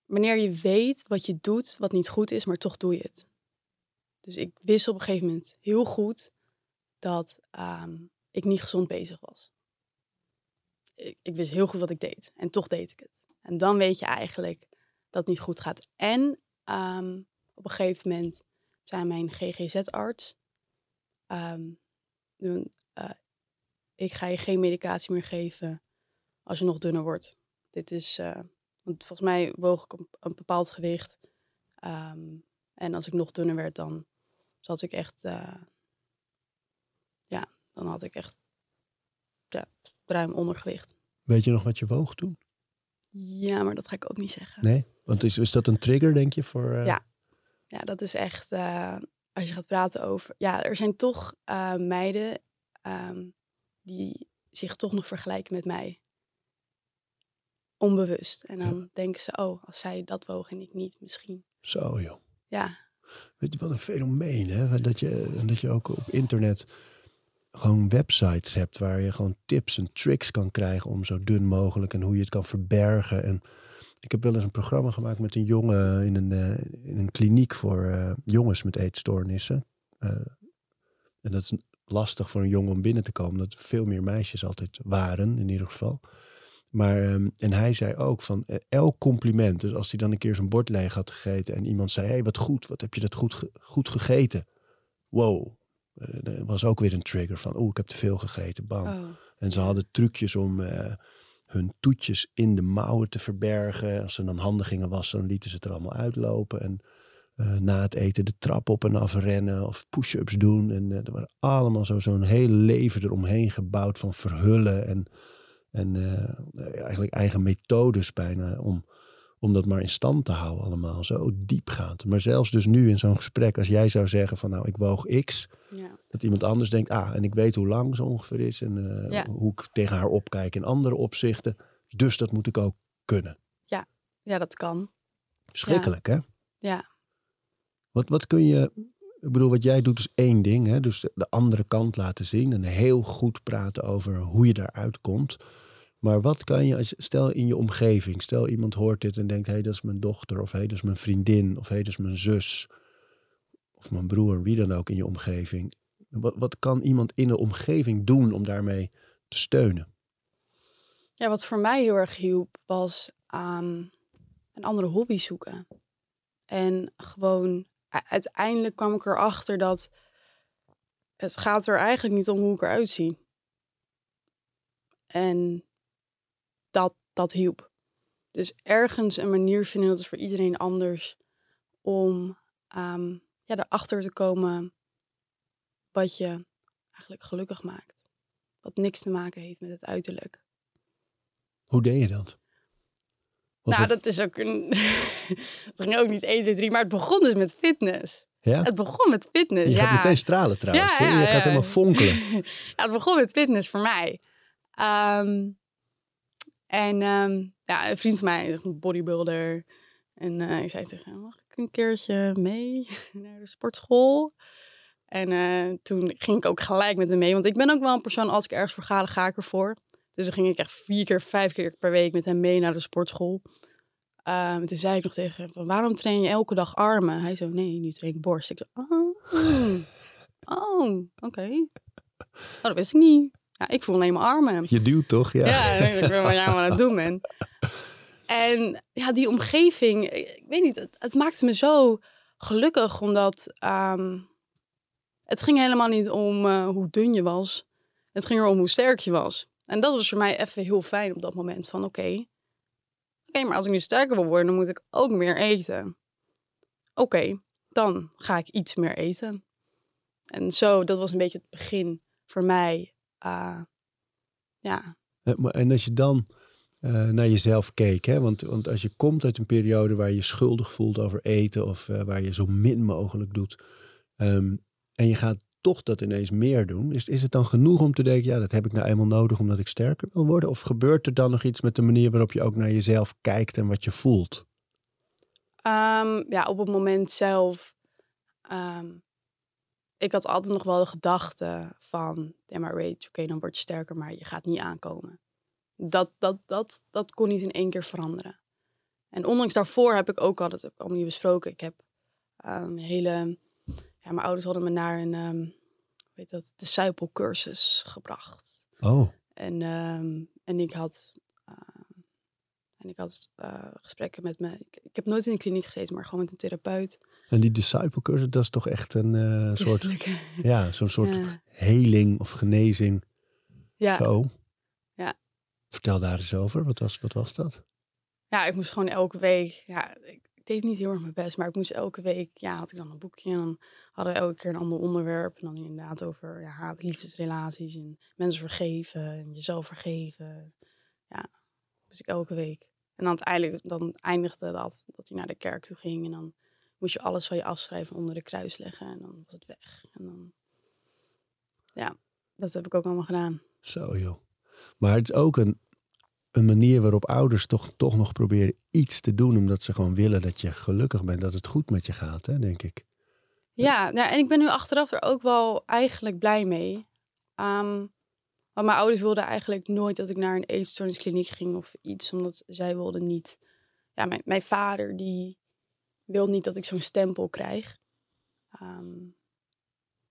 wanneer je weet wat je doet, wat niet goed is, maar toch doe je het. Dus ik wist op een gegeven moment heel goed dat ehm, ik niet gezond bezig was. Ik, ik wist heel goed wat ik deed en toch deed ik het. En dan weet je eigenlijk dat het niet goed gaat. En ehm, op een gegeven moment zei mijn GGZ-arts, Ehm, eh, ik ga je geen medicatie meer geven als je nog dunner wordt. Dit is, eh, want volgens mij woog ik een bepaald gewicht. Ehm, en als ik nog dunner werd, dan zat ik echt, eh, ja, dan had ik echt ja, ruim ondergewicht. Weet je nog wat je woog toen? Ja, maar dat ga ik ook niet zeggen. Nee? Want is, is dat een trigger, denk je, voor... eh, Ja. Ja, dat is echt, eh, als je gaat praten over... Ja, er zijn toch eh, meiden ehm, die zich toch nog vergelijken met mij. Onbewust. En dan denken ze, oh, als zij dat woog en ik niet, misschien. Zo joh. Ja, Weet je wat een fenomeen, hè? Dat je, dat je ook op internet gewoon websites hebt waar je gewoon tips en tricks kan krijgen om zo dun mogelijk en hoe je het kan verbergen. En ik heb wel eens een programma gemaakt met een jongen in een, eh, in een kliniek voor eh, jongens met eetstoornissen. Eh, en dat is lastig voor een jongen om binnen te komen, dat veel meer meisjes altijd waren, in ieder geval. Maar, ehm, en hij zei ook van elk compliment, dus als hij dan een keer zijn bord leeg had gegeten en iemand zei, hé hey, wat goed, wat heb je dat goed, goed gegeten. Wow, Eh, dat was ook weer een trigger van, oeh, ik heb te veel gegeten, bam. oh, En ze hadden trucjes om eh, hun toetjes in de mouwen te verbergen. Als ze dan handen gingen wassen, dan lieten ze het er allemaal uitlopen. En eh, na het eten de trap op en af rennen of push-ups doen. En er waren allemaal zo- zo'n hele leven eromheen gebouwd van verhullen. En, en eigenlijk eigen methodes bijna om, om dat maar in stand te houden allemaal. Zo diepgaand. Maar zelfs dus nu in zo'n gesprek, als jij zou zeggen van nou, ik woog X ja. dat iemand anders denkt, ah, en ik weet hoe lang ze ongeveer is en eh, Ja. hoe ik tegen haar opkijk in andere opzichten. Dus dat moet ik ook kunnen. ja, dat kan. Schrikkelijk, hè? Ja, Wat, wat kun je, ik bedoel, wat jij doet is één ding, hè? Dus de, de andere kant laten zien en heel goed praten over hoe je daaruit komt. Maar wat kan je, stel in je omgeving, stel iemand hoort dit en denkt, hé, hey, dat is mijn dochter, of hé, hey, dat is mijn vriendin, of hé, hey, dat is mijn zus, of mijn broer, wie dan ook in je omgeving. Wat, wat kan iemand in de omgeving doen om daarmee te steunen? Ja, wat voor mij heel erg hielp was aan een andere hobby zoeken. En gewoon, uiteindelijk kwam ik erachter dat het gaat er eigenlijk niet om hoe ik eruit zie. En dat, hielp. Dus ergens een manier vinden, dat is voor iedereen anders, om ehm, ja, erachter te komen wat je eigenlijk gelukkig maakt. Wat niks te maken heeft met het uiterlijk. Hoe deed je dat? Was nou, het- dat is ook een. (laughs) het ging ook niet 1, 2, 3, maar het begon dus met fitness. ja? Het begon met fitness. Je ja. gaat meteen stralen trouwens. Ja, je gaat helemaal fonkelen. (laughs) ja, het begon met fitness voor mij. Ehm, en ehm, ja, een vriend van mij is een bodybuilder. En eh, ik zei tegen hem, mag ik een keertje mee (laughs) naar de sportschool? En eh, toen ging ik ook gelijk met hem mee. Want ik ben ook wel een persoon, als ik ergens voor ga, ga ik ervoor. Dus dan ging ik echt vier keer, vijf keer per week met hem mee naar de sportschool. Ehm, en toen zei ik nog tegen hem, van, waarom train je elke dag armen? Hij zo, nee, nu train ik borst. Ik zo, oh, oh oké. Oh, dat wist ik niet. Ja, ik voel alleen maar armen. Je duwt toch? Ja. Ja, ik weet wat jij aan het doen bent. En ja, die omgeving, ik weet niet, het, het maakte me zo gelukkig, omdat ehm, het ging helemaal niet om eh, hoe dun je was. Het ging erom hoe sterk je was. En dat was voor mij even heel fijn op dat moment van oké, oké, maar als ik nu sterker wil worden, dan moet ik ook meer eten. Oké, dan ga ik iets meer eten. En zo, dat was een beetje het begin voor mij. Ah, ja, En als je dan eh, naar jezelf keek, hè? Want, want als je komt uit een periode waar je je schuldig voelt over eten of eh, waar je zo min mogelijk doet, ehm, en je gaat toch dat ineens meer doen, is, is het dan genoeg om te denken, ja, dat heb ik nou eenmaal nodig omdat ik sterker wil worden? Of gebeurt er dan nog iets met de manier waarop je ook naar jezelf kijkt en wat je voelt? Ehm, ja, op het moment zelf. ehm, ik had altijd nog wel de gedachte van, ja maar weet, oké, dan word je sterker, maar je gaat niet aankomen. Dat, dat, dat, dat kon niet in één keer veranderen. En ondanks daarvoor heb ik ook al, dat heb ik allemaal niet besproken, ik heb ehm, een hele, ja, mijn ouders hadden me naar een, ehm hoe heet dat, disciplecursus gebracht. Oh, En, ehm, en ik had, en ik had eh, gesprekken met me. Ik, ik heb nooit in een kliniek gezeten, maar gewoon met een therapeut. En die disciple cursus, dat is toch echt een eh, soort, (laughs) ja, zo'n soort Ja. heling of genezing. Ja. Zo. Ja. Vertel daar eens over. Wat was, wat was dat? ja, ik moest gewoon elke week. Ja, ik ik deed niet heel erg mijn best, maar ik moest elke week. Ja, had ik dan een boekje en dan hadden we elke keer een ander onderwerp. En dan inderdaad over ja, haat, liefdesrelaties en mensen vergeven en jezelf vergeven. Ja, dus ik elke week. En dan uiteindelijk dan eindigde dat dat hij naar de kerk toe ging en dan moest je alles van je afschrijven en onder de kruis leggen en dan was het weg. En dan, ja, dat heb ik ook allemaal gedaan. Zo joh. Maar het is ook een, een manier waarop ouders toch, toch nog proberen iets te doen. Omdat ze gewoon willen dat je gelukkig bent. Dat het goed met je gaat, hè, denk ik. Ja, nou, en ik ben nu achteraf er ook wel eigenlijk blij mee. Ehm, want mijn ouders wilden eigenlijk nooit dat ik naar een eetstoorniskliniek ging of iets. Omdat zij wilden niet... Ja, mijn, mijn vader die wil niet dat ik zo'n stempel krijg. Ehm,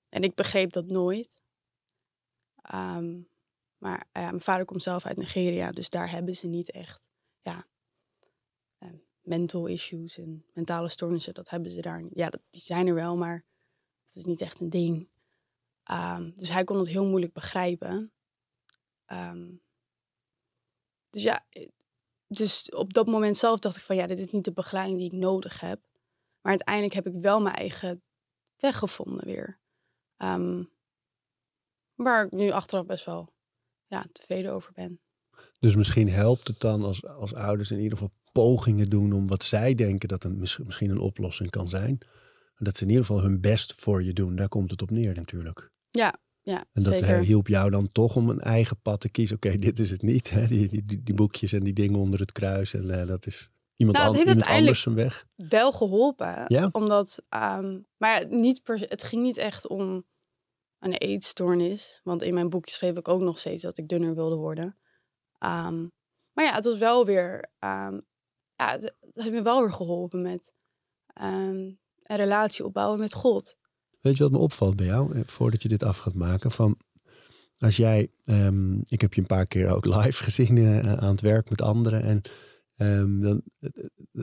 en ik begreep dat nooit. Ehm, maar ja, mijn vader komt zelf uit Nigeria, dus daar hebben ze niet echt ja, eh, mental issues en mentale stoornissen. Dat hebben ze daar niet. Ja, dat, die zijn er wel, maar het is niet echt een ding. Ehm, dus hij kon het heel moeilijk begrijpen. Dus ja, eh, dus op dat moment zelf dacht ik van ja, dit is niet de begeleiding die ik nodig heb. Maar uiteindelijk heb ik wel mijn eigen weg gevonden weer. Um, waar ik nu achteraf best wel ja, tevreden over ben. Dus misschien helpt het dan als, als ouders in ieder geval pogingen doen om wat zij denken dat een, misschien een oplossing kan zijn. Dat ze in ieder geval hun best voor je doen. Daar komt het op neer natuurlijk. Ja, ja En dat zeker. hielp jou dan toch om een eigen pad te kiezen. Oké, dit is het niet. Hè? Die, die, die, boekjes en die dingen onder het kruis. En uh, dat is iemand, Nou, an, het heeft iemand anders zijn weg. wel geholpen. Ja? Omdat, um, maar niet per, het ging niet echt om een eetstoornis. Want in mijn boekje schreef ik ook nog steeds dat ik dunner wilde worden. Um, maar ja, het was wel weer, um, ja, het, het, heeft me wel weer geholpen met een relatie opbouwen met God. Weet je wat me opvalt bij jou, voordat je dit af gaat maken? Van als jij, um, ik heb je een paar keer ook (laughs) live gezien uh, aan het werk met anderen. En um, dan,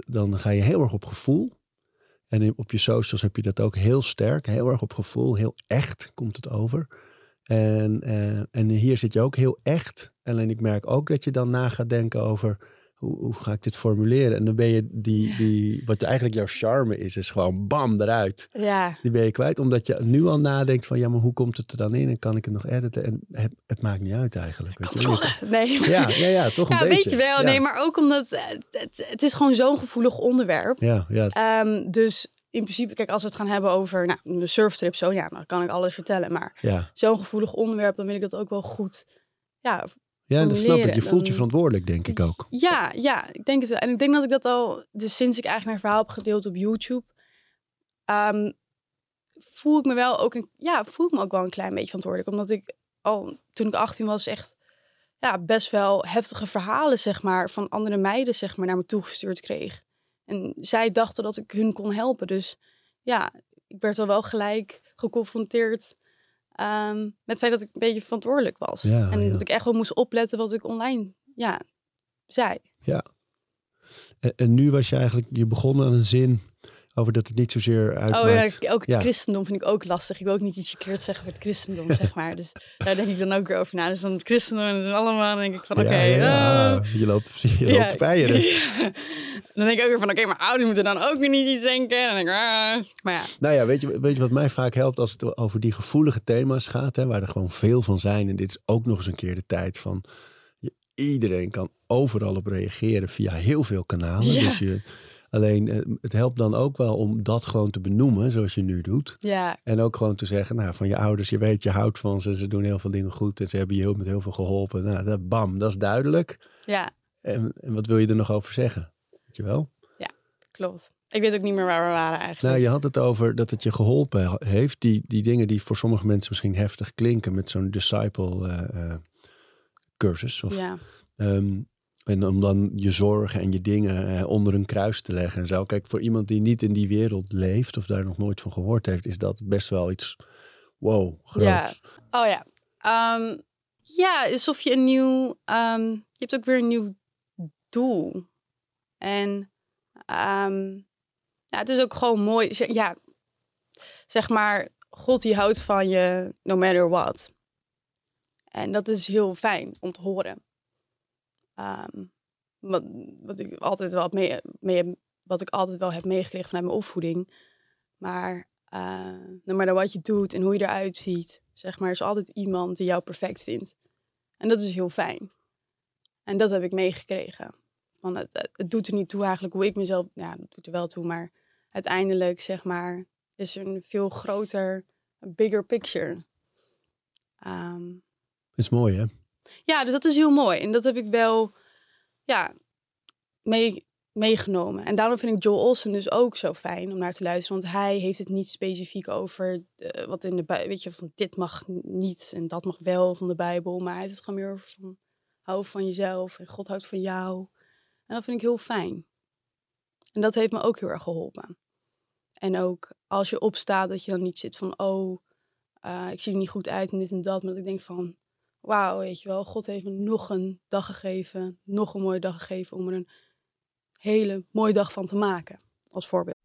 dan ga je heel erg op gevoel. En op je socials heb je dat ook heel sterk, heel erg op gevoel, heel echt komt het over. En, en hier zit je ook heel echt. Alleen ik merk ook dat je dan na gaat denken over hoe, hoe ga ik dit formuleren? En dan ben je die, die, wat eigenlijk jouw charme is, is gewoon bam eruit. Ja. Die ben je kwijt, omdat je nu al nadenkt van ja, maar hoe komt het er dan in? En kan ik het nog editen? En het, het maakt niet uit eigenlijk. Weet je? Nee. Ja, ja, ja, toch een ja, beetje. weet je wel. Ja. Nee, maar ook omdat het, het is gewoon zo'n gevoelig onderwerp. Ja, ja. Um, dus in principe, kijk, als we het gaan hebben over nou, de surftrip, zo ja, dan kan ik alles vertellen. Maar ja. zo'n gevoelig onderwerp, dan wil ik dat ook wel goed. Ja, ja dat snap ik. Je voelt je verantwoordelijk, denk ik ook. Ja, ja, ik denk het. En ik denk dat ik dat al, dus sinds ik eigenlijk mijn verhaal heb gedeeld op YouTube, um, voel ik me wel ook een, ja, voel ik me ook wel een klein beetje verantwoordelijk. Omdat ik al toen ik 18 was, echt ja, best wel heftige verhalen, zeg maar, van andere meiden, zeg maar, naar me toegestuurd kreeg. En zij dachten dat ik hun kon helpen. Dus ja, ik werd al wel gelijk geconfronteerd um, met het feit dat ik een beetje verantwoordelijk was. Ja, en ja. dat ik echt wel moest opletten wat ik online ja, zei. Ja. En, en, nu was je eigenlijk, je begon aan een zin over dat het niet zozeer uitmaakt. Oh ja, ook het ja. christendom vind ik ook lastig. Ik wil ook niet iets verkeerd zeggen voor het christendom, (laughs) zeg maar. Dus daar denk ik dan ook weer over na. Dus dan het christendom en allemaal, dan denk ik van oké. Okay, ja, uh, je loopt, (laughs) je loopt te. (laughs) Dan denk ik ook weer van oké, okay, mijn ouders moeten dan ook weer niet iets denken. En dan denk ik, uh, maar ja. Nou ja, weet je, weet je wat mij vaak helpt als het over die gevoelige thema's gaat, hè, waar er gewoon veel van zijn. En dit is ook nog eens een keer de tijd van iedereen kan overal op reageren via heel veel kanalen. Dus je, alleen het helpt dan ook wel om dat gewoon te benoemen, zoals je nu doet. Ja. En ook gewoon te zeggen, nou, van je ouders, je weet, je houdt van ze, ze doen heel veel dingen goed en ze hebben je heel, met heel veel geholpen. Nou, dat, bam, dat is duidelijk. Ja. En, en wat wil je er nog over zeggen? Weet je wel? Ja, klopt. Ik weet ook niet meer waar we waren eigenlijk. Nou, je had het over dat het je geholpen heeft. Die, die dingen die voor sommige mensen misschien heftig klinken met zo'n disciple uh, uh, cursus. Of, ja. um, en om dan je zorgen en je dingen uh, onder een kruis te leggen en zo. Kijk, voor iemand die niet in die wereld leeft of daar nog nooit van gehoord heeft, is dat best wel iets wow, groots. Ja. Oh ja. Um, ja, alsof je een nieuw. Um, je hebt ook weer een nieuw doel. En um, het is ook gewoon mooi. Ja, zeg maar, God die houdt van je no matter what. En dat is heel fijn om te horen. Um, wat, wat ik altijd wel mee, mee, wat ik altijd wel heb meegekregen vanuit mijn opvoeding. Maar uh, no matter wat je doet en hoe je eruit ziet, zeg maar, is altijd iemand die jou perfect vindt. En dat is heel fijn. En dat heb ik meegekregen. Want het, het, doet er niet toe eigenlijk hoe ik mezelf... Ja, dat doet er wel toe, maar uiteindelijk, zeg maar... is er een veel groter, bigger picture. Um, is mooi, hè? Ja, dus dat is heel mooi. En dat heb ik wel ja, mee, meegenomen. En daarom vind ik Joel Olsen dus ook zo fijn om naar te luisteren. Want hij heeft het niet specifiek over uh, wat in de weet je, van dit mag niet en dat mag wel van de Bijbel. Maar het gewoon meer over van hou van jezelf en God houdt van jou. En dat vind ik heel fijn. En dat heeft me ook heel erg geholpen. En ook als je opstaat, dat je dan niet zit van, oh, uh, ik zie er niet goed uit en dit en dat. Maar dat ik denk van, wauw, weet je wel, God heeft me nog een dag gegeven, nog een mooie dag gegeven om er een hele mooie dag van te maken, als voorbeeld.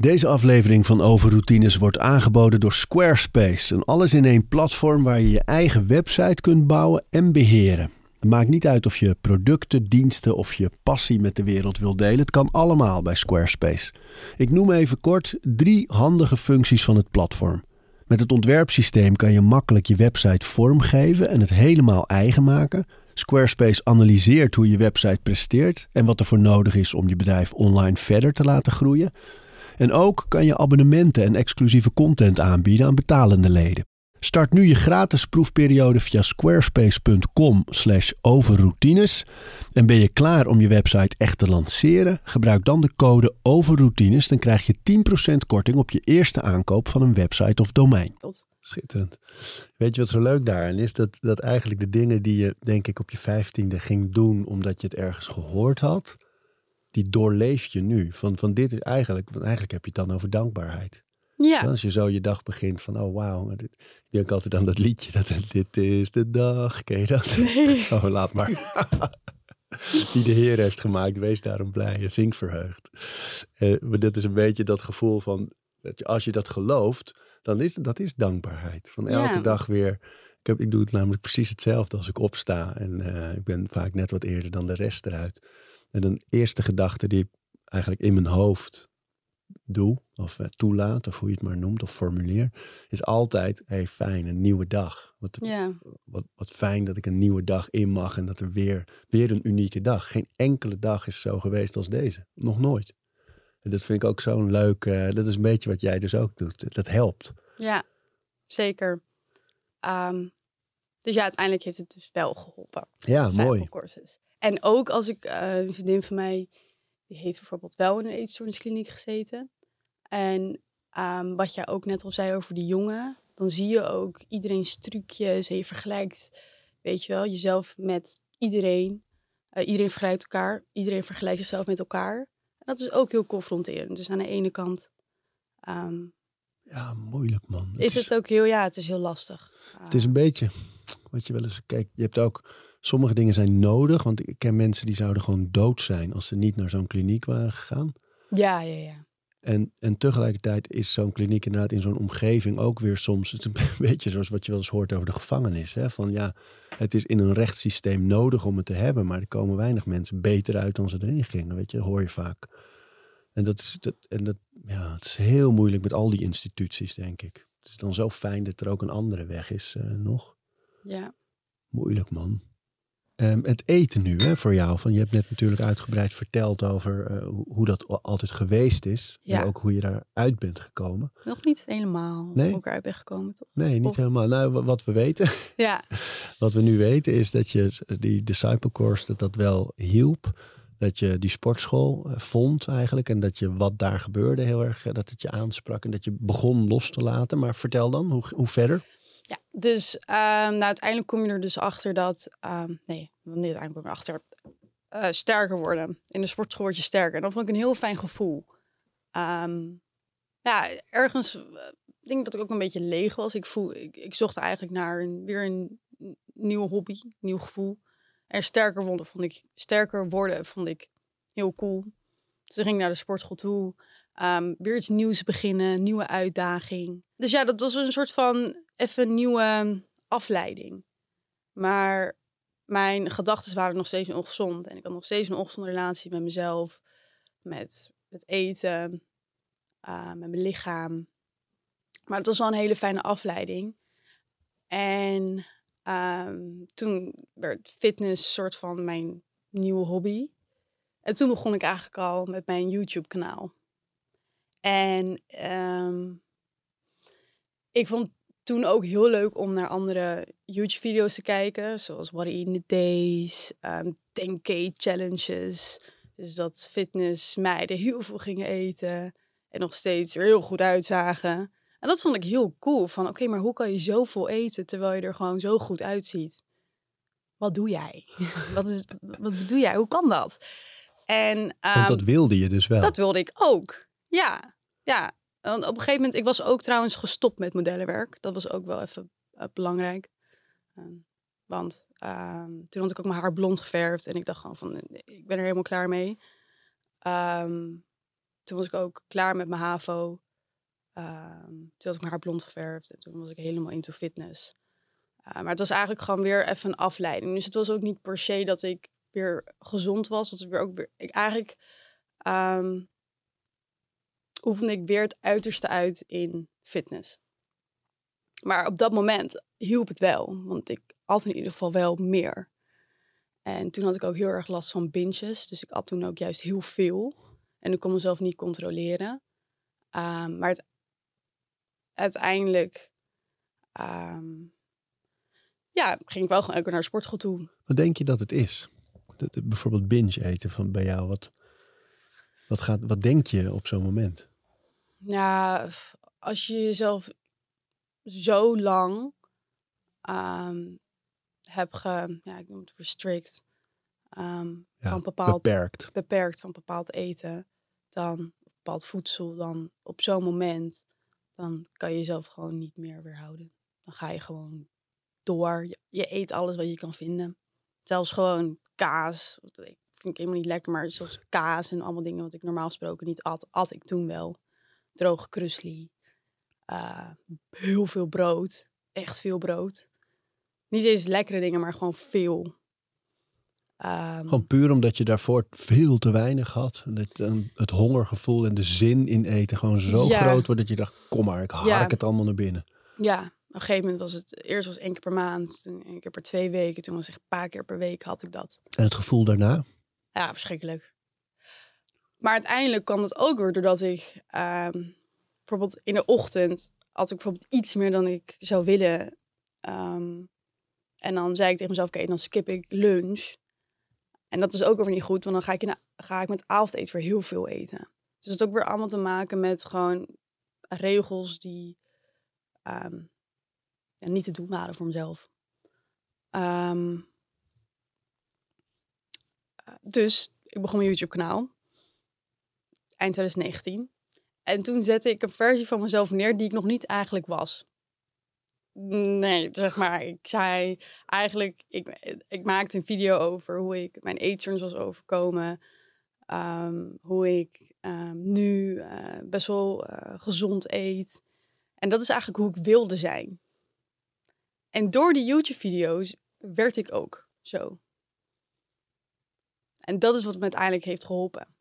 Deze aflevering van Overroutines wordt aangeboden door Squarespace, een alles-in-één platform waar je je eigen website kunt bouwen en beheren. Het maakt niet uit of je producten, diensten of je passie met de wereld wil delen. Het kan allemaal bij Squarespace. Ik noem even kort drie handige functies van het platform. Met het ontwerpsysteem kan je makkelijk je website vormgeven en het helemaal eigen maken. Squarespace analyseert hoe je website presteert en wat er voor nodig is om je bedrijf online verder te laten groeien. En ook kan je abonnementen en exclusieve content aanbieden aan betalende leden. Start nu je gratis proefperiode via squarespace.com/overroutines. En ben je klaar om je website echt te lanceren? Gebruik dan de code overroutines, dan krijg je 10% korting op je eerste aankoop van een website of domein. Schitterend. Weet je wat zo leuk daarin is? Dat, dat eigenlijk de dingen die je, denk ik, op je vijftiende ging doen omdat je het ergens gehoord had, die doorleef je nu. Van, van dit is eigenlijk, want eigenlijk heb je het dan over dankbaarheid. Ja. Als je zo je dag begint van, oh wauw. Ik denk altijd aan dat liedje, dat dit is de dag. Ken je dat? Nee. (laughs) Oh, laat maar. (laughs) Die de Heer heeft gemaakt, wees daarom blij en zing verheugd. Eh, maar dat is een beetje dat gevoel van, dat je, als je dat gelooft, dan is dat is dankbaarheid. Van elke Ja. dag weer. Ik, heb, ik doe het namelijk precies hetzelfde als ik opsta. En eh, ik ben vaak net wat eerder dan de rest eruit. En een eerste gedachte die eigenlijk in mijn hoofd doe, of eh, toelaat, of hoe je het maar noemt, of formuleer, is altijd, hey, fijn, een nieuwe dag. Wat, Ja, wat, wat fijn dat ik een nieuwe dag in mag en dat er weer, weer een unieke dag. Geen enkele dag is zo geweest als deze. Nog nooit. En dat vind ik ook zo'n leuk, eh, dat is een beetje wat jij dus ook doet. Dat helpt. ja, zeker. Ehm, dus ja, uiteindelijk heeft het dus wel geholpen. Ja, mooi. En ook als ik, eh, een vriendin van mij, die heeft bijvoorbeeld wel in een eetstoorniskliniek gezeten. En ehm, wat jij ook net al zei over die jongen, dan zie je ook iedereen's trucjes en je vergelijkt, weet je wel, jezelf met iedereen. Eh, iedereen vergelijkt elkaar, iedereen vergelijkt zichzelf met elkaar. En dat is ook heel confronterend. Dus aan de ene kant ehm, Ja, moeilijk man. is het ook heel, ja, het is heel lastig. Het is een beetje wat je wel eens. Kijk, je hebt ook. Sommige dingen zijn nodig. Want ik ken mensen die zouden gewoon dood zijn als ze niet naar zo'n kliniek waren gegaan. Ja, ja, ja. En, en tegelijkertijd is zo'n kliniek inderdaad in zo'n omgeving ook weer soms. Het is een (laughs) beetje zoals wat je wel eens hoort over de gevangenis. Hè? Van ja, het is in een rechtssysteem nodig om het te hebben. Maar er komen weinig mensen beter uit dan ze erin gingen. Weet je, hoor je vaak. En dat is, dat, en dat, ja, het is heel moeilijk met al die instituties, denk ik. Het is dan zo fijn dat er ook een andere weg is eh, nog. Ja. Moeilijk, man. Ehm, het eten nu, hè, voor jou. Van, je hebt net natuurlijk uitgebreid verteld over eh, hoe, hoe dat al- altijd geweest is. Ja. En ook hoe je daaruit bent gekomen. Nog niet helemaal Nee? voor elkaar ben gekomen, toch? Nee, niet Of- helemaal. Nou, wa- wat we weten, Ja, (laughs) wat we nu weten, is dat je die disciple course, dat dat wel hielp. Dat je die sportschool eh, vond eigenlijk. En dat je wat daar gebeurde heel erg, eh, dat het je aansprak. En dat je begon los te laten. Maar vertel dan, hoe, hoe verder? Ja. dus ehm, nou, uiteindelijk kom je er dus achter dat... ehm, nee, niet uiteindelijk kom je erachter. eh sterker worden. In de sportschool word je sterker. En dat vond ik een heel fijn gevoel. Ehm, ja, ergens... eh, Ik denk dat ik ook een beetje leeg was. Ik, voel, ik, ik zocht eigenlijk naar een, weer een nieuwe hobby, nieuw gevoel. En sterker worden vond ik, sterker worden vond ik heel cool. Dus ik ging naar de sportschool toe. Weer iets nieuws beginnen, nieuwe uitdaging. Dus ja, dat was een soort van even een nieuwe afleiding. Maar mijn gedachten waren nog steeds ongezond. En ik had nog steeds een ongezonde relatie met mezelf, met het eten, eh, met mijn lichaam. Maar het was wel een hele fijne afleiding. En ehm, toen werd fitness soort van mijn nieuwe hobby. En toen begon ik eigenlijk al met mijn YouTube-kanaal. En ehm, ik vond toen ook heel leuk om naar andere YouTube-video's te kijken. Zoals What I in the Days, um, 10K challenges. Dus dat fitnessmeiden heel veel gingen eten. En nog steeds er heel goed uitzagen. En dat vond ik heel cool. Van oké, maar hoe kan je zoveel eten terwijl je er gewoon zo goed uitziet? Wat doe jij? (laughs) wat, is, wat doe jij? Hoe kan dat? En, Want ehm, dat wilde je dus wel. dat wilde ik ook. Ja, ja. Op een gegeven moment, ik was ook trouwens gestopt met modellenwerk. Dat was ook wel even eh, belangrijk. Ehm, want ehm, toen had ik ook mijn haar blond geverfd. En ik dacht gewoon van, eh, ik ben er helemaal klaar mee. Ehm, toen was ik ook klaar met mijn HAVO. Toen had ik mijn haar blond geverfd. En toen was ik helemaal into fitness. Uh, maar het was eigenlijk gewoon weer even een afleiding. Dus het was ook niet per se dat ik weer gezond was. Het was weer ook weer... Ik eigenlijk oefende ik weer het uiterste uit in fitness. Maar op dat moment hielp het wel. Want ik at in ieder geval wel meer. En toen had ik ook heel erg last van binges. Dus ik at toen ook juist heel veel. En ik kon mezelf niet controleren. Um, maar het, uiteindelijk um, ja, ging ik wel gewoon naar de sportschool toe. Wat denk je dat het is? Dat, bijvoorbeeld binge eten van bij jou. Wat, wat, gaat, wat denk je op zo'n moment? Ja, als je jezelf zo lang um, hebt ge, ja, ik noem het restrict, um, ja, van bepaald, beperkt. beperkt van bepaald eten, dan bepaald voedsel, dan op zo'n moment, dan kan je jezelf gewoon niet meer weerhouden. Dan ga je gewoon door. Je, je, eet alles wat je kan vinden. Zelfs gewoon kaas. Dat vind ik helemaal niet lekker, maar zoals kaas en allemaal dingen wat ik normaal gesproken niet at, at ik toen wel. Droge krusli. Uh, heel veel brood. Echt veel brood. Niet eens lekkere dingen, maar gewoon veel. Um, gewoon puur omdat je daarvoor veel te weinig had. Dat, um, het hongergevoel en de zin in eten gewoon zo ja. groot wordt dat je dacht, kom maar, ik hark ja. het allemaal naar binnen. Ja, op een gegeven moment was het, eerst was één keer per maand, toen één keer per twee weken, toen was het een paar keer per week had ik dat. En het gevoel daarna? Ja, verschrikkelijk. Maar uiteindelijk kwam het ook weer doordat ik um, bijvoorbeeld in de ochtend had ik bijvoorbeeld iets meer dan ik zou willen. Um, en dan zei ik tegen mezelf, oké, dan skip ik lunch. En dat is ook weer niet goed, want dan ga ik, in, ga ik met avondeten weer heel veel eten. Dus het is ook weer allemaal te maken met gewoon regels die um, ja, niet te doen waren voor mezelf. Um, dus ik begon mijn YouTube kanaal. Eind 2019. En toen zette ik een versie van mezelf neer die ik nog niet eigenlijk was. Nee, zeg maar. Ik zei eigenlijk, ik, ik maakte een video over hoe ik mijn eetstoornis was overkomen. Um, hoe ik um, nu uh, best wel uh, gezond eet. En dat is eigenlijk hoe ik wilde zijn. En door die YouTube-video's werd ik ook zo. En dat is wat me uiteindelijk heeft geholpen.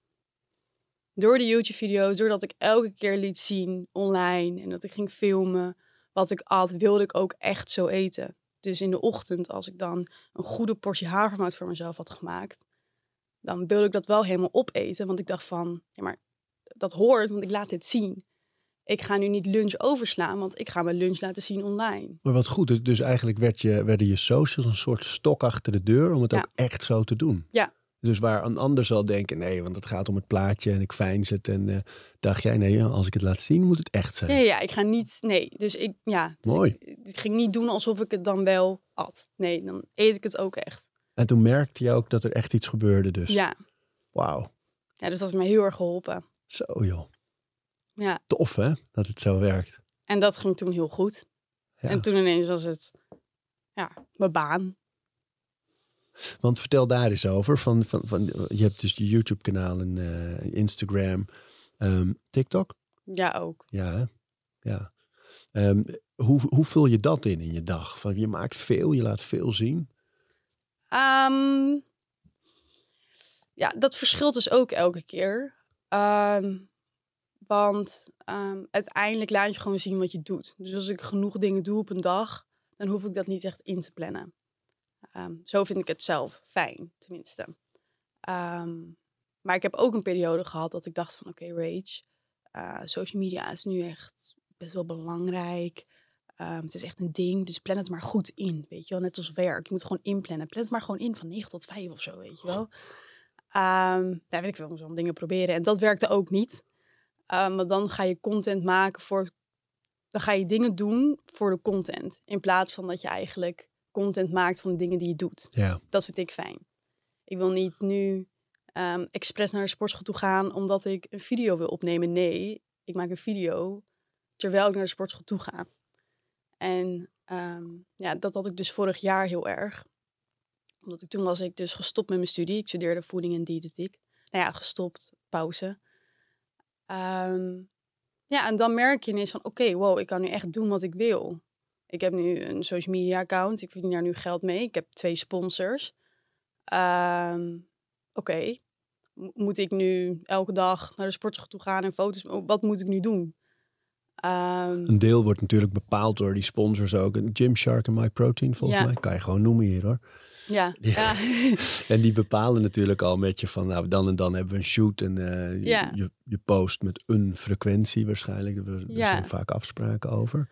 Door de YouTube-video's, doordat ik elke keer liet zien online en dat ik ging filmen wat ik at, wilde ik ook echt zo eten. Dus in de ochtend, als ik dan een goede portie havermout voor mezelf had gemaakt, dan wilde ik dat wel helemaal opeten. Want ik dacht van, ja maar dat hoort, want ik laat dit zien. Ik ga nu niet lunch overslaan, want ik ga mijn lunch laten zien online. Maar wat goed, dus eigenlijk werd je, werden je socials een soort stok achter de deur om het ja. ook echt zo te doen. Ja. Dus waar een ander zal denken, nee, want het gaat om het plaatje en ik fijn het. En uh, dacht jij, nee, als ik het laat zien, moet het echt zijn. Ja, ja ik ga niet, nee. Dus ik, ja. Dus Mooi. Ik, ik, ging niet doen alsof ik het dan wel at. Nee, dan eet ik het ook echt. En toen merkte je ook dat er echt iets gebeurde dus. Ja. Wauw. Ja, dus dat heeft me heel erg geholpen. Zo joh. Ja. Tof hè, dat het zo werkt. En dat ging toen heel goed. Ja. En toen ineens was het, ja, mijn baan. Want vertel daar eens over. Van, van, van, je hebt dus je YouTube-kanaal en uh, Instagram, um, TikTok. Ja, ook. Ja, ja. Um, hoe, hoe vul je dat in in je dag? Van, je maakt veel, je laat veel zien. Um, ja, dat verschilt dus ook elke keer. Want uiteindelijk laat je gewoon zien wat je doet. Dus als ik genoeg dingen doe op een dag, dan hoef ik dat niet echt in te plannen. Um, zo vind ik het zelf fijn, tenminste. Um, maar ik heb ook een periode gehad dat ik dacht van oké, Rage, uh, social media is nu echt best wel belangrijk. Ehm, het is echt een ding, dus plan het maar goed in. Weet je wel, net als werk. Je moet gewoon inplannen. Plan het maar gewoon in van 9 tot 5 of zo, weet je wel. Daar weet ik wel, zo'n dingen proberen. En dat werkte ook niet. Um, dan ga je content maken voor. Dan ga je dingen doen voor de content. In plaats van dat je eigenlijk content maakt van de dingen die je doet. Ja. Dat vind ik fijn. Ik wil niet nu um, expres naar de sportschool toe gaan omdat ik een video wil opnemen. Nee, ik maak een video terwijl ik naar de sportschool toe ga. En um, ja, dat had ik dus vorig jaar heel erg. Omdat ik toen was ik dus gestopt met mijn studie. Ik studeerde voeding en diëtetiek. Nou ja, gestopt, pauze. Um, ja, en dan merk je ineens van, oké, okay, wow, ik kan nu echt doen wat ik wil. Ik heb nu een social media account. Ik verdien daar nu geld mee. Ik heb twee sponsors. Um, oké, okay. moet ik nu elke dag naar de sportschool toe gaan en foto's... Wat moet ik nu doen? Um, een deel wordt natuurlijk bepaald door die sponsors ook. Gymshark en MyProtein volgens ja. mij. Kan je gewoon noemen hier hoor. Ja. (laughs) ja. (laughs) en die bepalen natuurlijk al met je van, nou dan en dan hebben we een shoot en uh, ja. je, je post met een frequentie waarschijnlijk. Er zijn vaak afspraken over.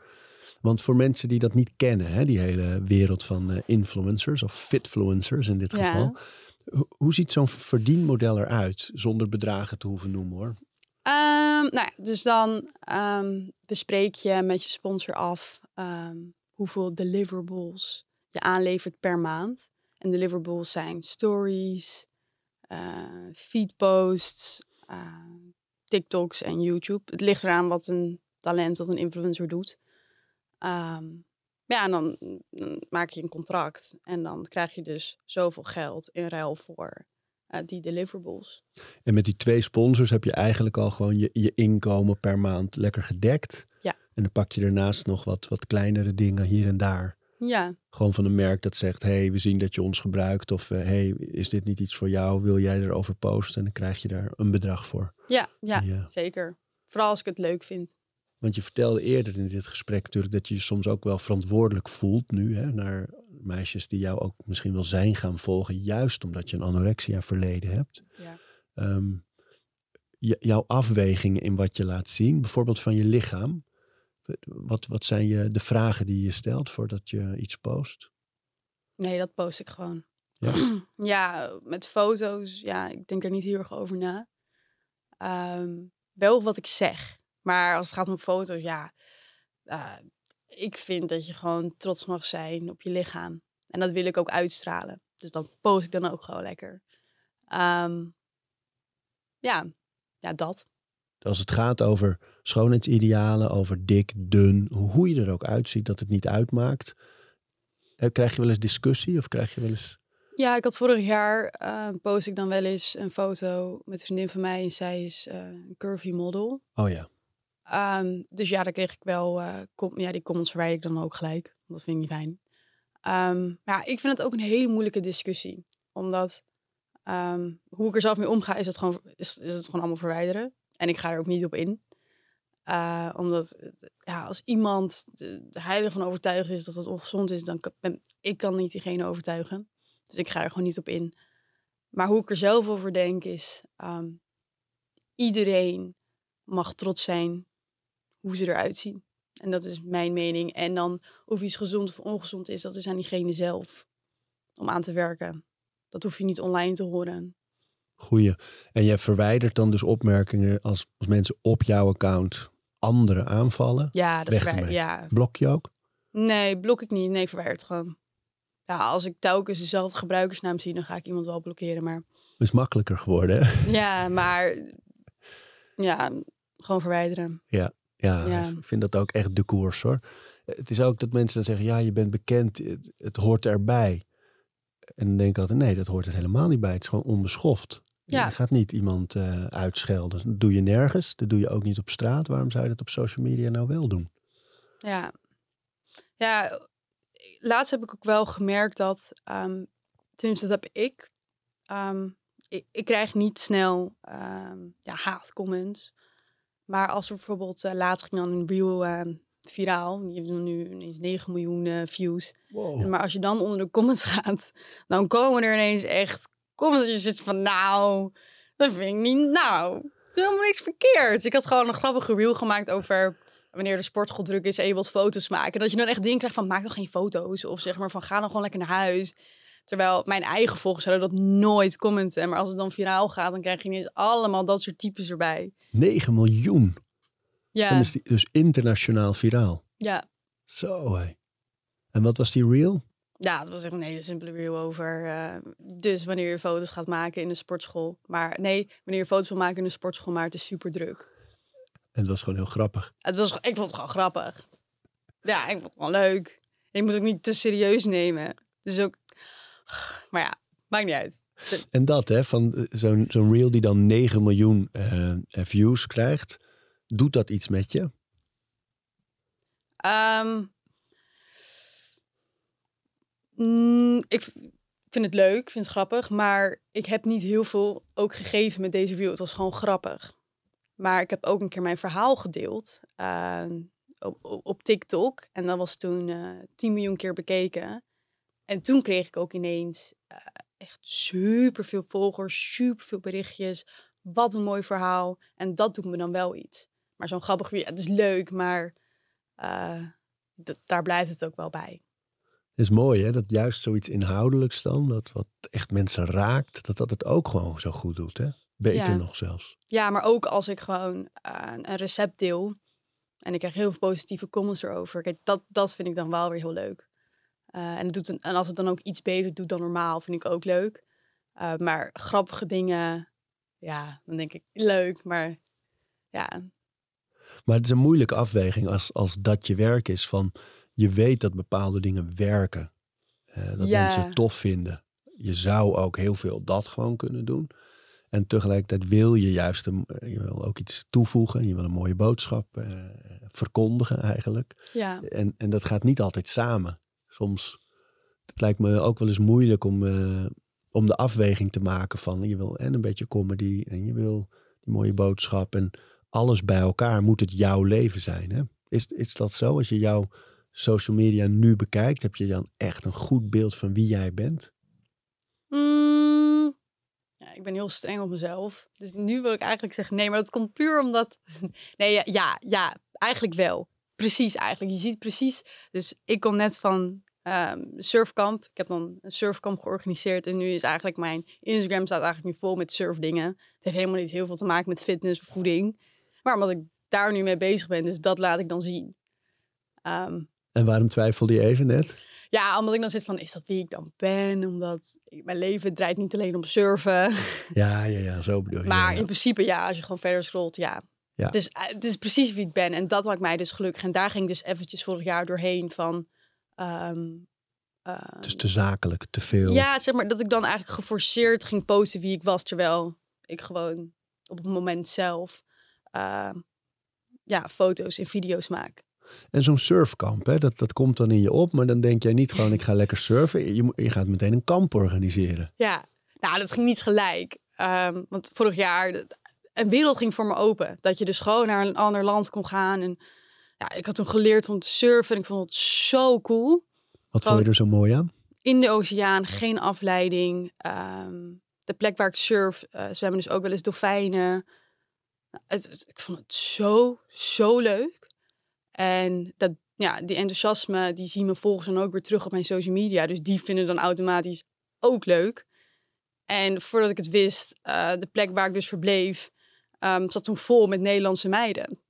Want voor mensen die dat niet kennen, hè, die hele wereld van uh, influencers of fitfluencers in dit geval. Hoe, hoe ziet zo'n verdienmodel eruit zonder bedragen te hoeven noemen hoor? Um, nou ja, dus dan um, bespreek je met je sponsor af um, hoeveel deliverables je aanlevert per maand. En deliverables zijn stories, uh, feedposts, uh, TikToks en YouTube. Het ligt eraan wat een talent, wat een influencer doet. Um, ja, en dan, dan, maak je een contract. En dan krijg je dus zoveel geld in ruil voor uh, die deliverables. En met die twee sponsors heb je eigenlijk al gewoon je, je inkomen per maand lekker gedekt. Ja. En dan pak je daarnaast nog wat, wat kleinere dingen hier en daar. Ja. Gewoon van een merk dat zegt: hey, we zien dat je ons gebruikt. Of uh, hey, is dit niet iets voor jou? Wil jij erover posten? En dan krijg je daar een bedrag voor. Ja, ja, ja. zeker. Vooral als ik het leuk vind. Want je vertelde eerder in dit gesprek natuurlijk dat je je soms ook wel verantwoordelijk voelt nu hè, naar meisjes die jou ook misschien wel zijn gaan volgen, juist omdat je een anorexia verleden hebt. Ja. Um, jouw afwegingen in wat je laat zien, bijvoorbeeld van je lichaam. Wat, wat zijn je, de vragen die je stelt voordat je iets post? Nee, dat post ik gewoon. Ja, (clears throat) ja met foto's, ja, ik denk er niet heel erg over na. Um, wel wat ik zeg. Maar als het gaat om foto's, ja, uh, ik vind dat je gewoon trots mag zijn op je lichaam. En dat wil ik ook uitstralen. Dus dan post ik dan ook gewoon lekker. Um, ja, ja, dat. Als het gaat over schoonheidsidealen, over dik, dun, hoe je er ook uitziet, dat het niet uitmaakt. Krijg je wel eens discussie of krijg je wel eens... Ja, ik had vorig jaar, uh, post ik dan wel eens een foto met een vriendin van mij. En zij is uh, een curvy model. Oh ja. Um, dus ja, daar kreeg ik wel, kom, ja, die comments verwijder ik dan ook gelijk. Dat vind ik niet fijn. Um, ja, ik vind het ook een hele moeilijke discussie. Omdat um, hoe ik er zelf mee omga, is het, gewoon, is, het gewoon allemaal verwijderen. En ik ga er ook niet op in. Uh, omdat ja, als iemand de heilige van overtuigd is dat het ongezond is, dan kan ik kan niet diegene overtuigen. Dus ik ga er gewoon niet op in. Maar hoe ik er zelf over denk is, iedereen mag trots zijn hoe ze eruit zien. En dat is mijn mening. En dan of iets gezond of ongezond is, dat is aan diegene zelf om aan te werken. Dat hoef je niet online te horen. Goeie. En je verwijdert dan dus opmerkingen als, als mensen op jouw account anderen aanvallen? Ja, dat verwijder ja. Blok je ook? Nee, blok ik niet. Nee, verwijder het gewoon. Ja, als ik telkens dezelfde gebruikersnaam zie, dan ga ik iemand wel blokkeren. Maar... Het is makkelijker geworden, hè? Ja, maar ja, gewoon verwijderen. Ja, ja, ja, ik vind dat ook echt de koers hoor. Het is ook dat mensen dan zeggen, ja, je bent bekend, het, het hoort erbij. En dan denk ik altijd, nee, dat hoort er helemaal niet bij. Het is gewoon onbeschoft. Ja. Je gaat niet iemand uh, uitschelden. Dat doe je nergens. Dat doe je ook niet op straat. Waarom zou je dat op social media nou wel doen? Ja, ja laatst heb ik ook wel gemerkt dat, um, tenminste dat heb ik, um, ik, ik, krijg niet snel um, ja, haatcomments. Maar als er bijvoorbeeld uh, laatst ging dan een reel uh, viraal. Die heeft nu ineens 9 miljoen uh, views. Wow. Maar als je dan onder de comments (laughs) gaat, dan komen er ineens echt comments je zit van nou, dat vind ik niet nou. Helemaal niks verkeerd. Ik had gewoon een grappige reel gemaakt over wanneer de sportschool druk is en je wilt foto's maken. Dat je dan echt dingen krijgt van maak nog geen foto's. Of zeg maar van ga dan gewoon lekker naar huis. Terwijl mijn eigen volgers zouden dat nooit commenten. Maar als het dan viraal gaat, dan krijg je ineens allemaal dat soort types erbij. 9 miljoen. Ja, Dan is die dus internationaal viraal. ja. Zo hé. En wat was die reel? ja het was echt een hele simpele reel over. eh, dus wanneer je foto's gaat maken in de sportschool. Maar nee, wanneer je foto's wil maken in de sportschool, maar het is super druk. En het was gewoon heel grappig. Het was, ik vond het gewoon grappig. Ja, ik vond het gewoon leuk. Ik moet het ook niet te serieus nemen. Dus ook... Maar ja, maakt niet uit. En dat hè, van eh, zo'n zo'n reel die dan 9 miljoen eh, views krijgt. Doet dat iets met je? Ehm, mm, ik vind het leuk, ik vind het grappig. Maar ik heb niet heel veel ook gegeven met deze reel. Het was gewoon grappig. Maar ik heb ook een keer mijn verhaal gedeeld ehm, op, op, TikTok. En dat was toen eh 10 miljoen keer bekeken. En toen kreeg ik ook ineens eh, echt super veel volgers, super veel berichtjes. Wat een mooi verhaal. En dat doet me dan wel iets. Maar zo'n grappig weer, het is leuk, maar eh, daar blijft het ook wel bij. Het is mooi hè, dat juist zoiets inhoudelijks dan, dat wat echt mensen raakt, dat dat het ook gewoon zo goed doet hè. Beter Ja. nog zelfs. Ja, maar ook als ik gewoon eh, een recept deel en ik krijg heel veel positieve comments erover. Kijk, dat, dat vind ik dan wel weer heel leuk. Eh, en, het doet een, en als het dan ook iets beter doet dan normaal, vind ik ook leuk. Eh, maar grappige dingen, ja, dan denk ik leuk. Maar ja, Maar het is een moeilijke afweging als, als dat je werk is. Van je weet dat bepaalde dingen werken. Eh, dat Ja. mensen het tof vinden. Je zou ook heel veel dat gewoon kunnen doen. En tegelijkertijd wil je juist een, je wil ook iets toevoegen. Je wil een mooie boodschap verkondigen eigenlijk. ja, En, en dat gaat niet altijd samen. Soms het lijkt me ook wel eens moeilijk om, eh, om de afweging te maken van je wil en een beetje comedy en je wil die mooie boodschap en alles bij elkaar moet het jouw leven zijn. Hè? Is, is dat zo? Als je jouw social media nu bekijkt, heb je dan echt een goed beeld van wie jij bent? Mm, ja, ik ben heel streng op mezelf. Dus nu wil ik eigenlijk zeggen nee, maar dat komt puur omdat... (laughs) Nee, ja, ja, ja, eigenlijk wel. Precies eigenlijk. Je ziet precies... Dus ik kom net van ehm, surfkamp. Ik heb dan een surfkamp georganiseerd. En nu is eigenlijk mijn Instagram staat eigenlijk nu vol met surfdingen. Het heeft helemaal niet heel veel te maken met fitness of voeding. Maar omdat ik daar nu mee bezig ben, dus dat laat ik dan zien. Ehm, En waarom twijfelde je even net? ja, omdat ik dan zit van, is dat wie ik dan ben? Omdat mijn leven draait niet alleen om surfen. Ja, ja, ja, zo bedoel je. Maar ja. in principe, ja, als je gewoon verder scrolt, ja. Ja. Het, is, eh, het is precies wie ik ben. En dat maakt mij dus gelukkig. En daar ging ik dus eventjes vorig jaar doorheen van... Het is te zakelijk, te veel. ja, zeg maar dat ik dan eigenlijk geforceerd ging posten wie ik was. Terwijl ik gewoon op het moment zelf ehm, ja, foto's en video's maak. En zo'n surfkamp, hè, dat, dat komt dan in je op. Maar dan denk jij niet gewoon, ik ga lekker surfen. Je, gaat meteen een kamp organiseren. Ja, nou, dat ging niet gelijk. Want vorig jaar, een wereld ging voor me open. Dat je dus gewoon naar een ander land kon gaan. En ja, ik had toen geleerd om te surfen. En ik vond het zo cool. Wat vond je er zo mooi aan? In de oceaan, geen afleiding. Ehm, de plek waar ik surf, eh zwemmen dus ook wel eens dolfijnen. Nou, het, het- ik vond het zo, zo leuk. En dat, ja, die enthousiasme, die zien me volgens dan ook weer terug op mijn social media. Dus die vinden dan automatisch ook leuk. En voordat ik het wist, eh, de plek waar ik dus verbleef, ehm, zat toen vol met Nederlandse meiden.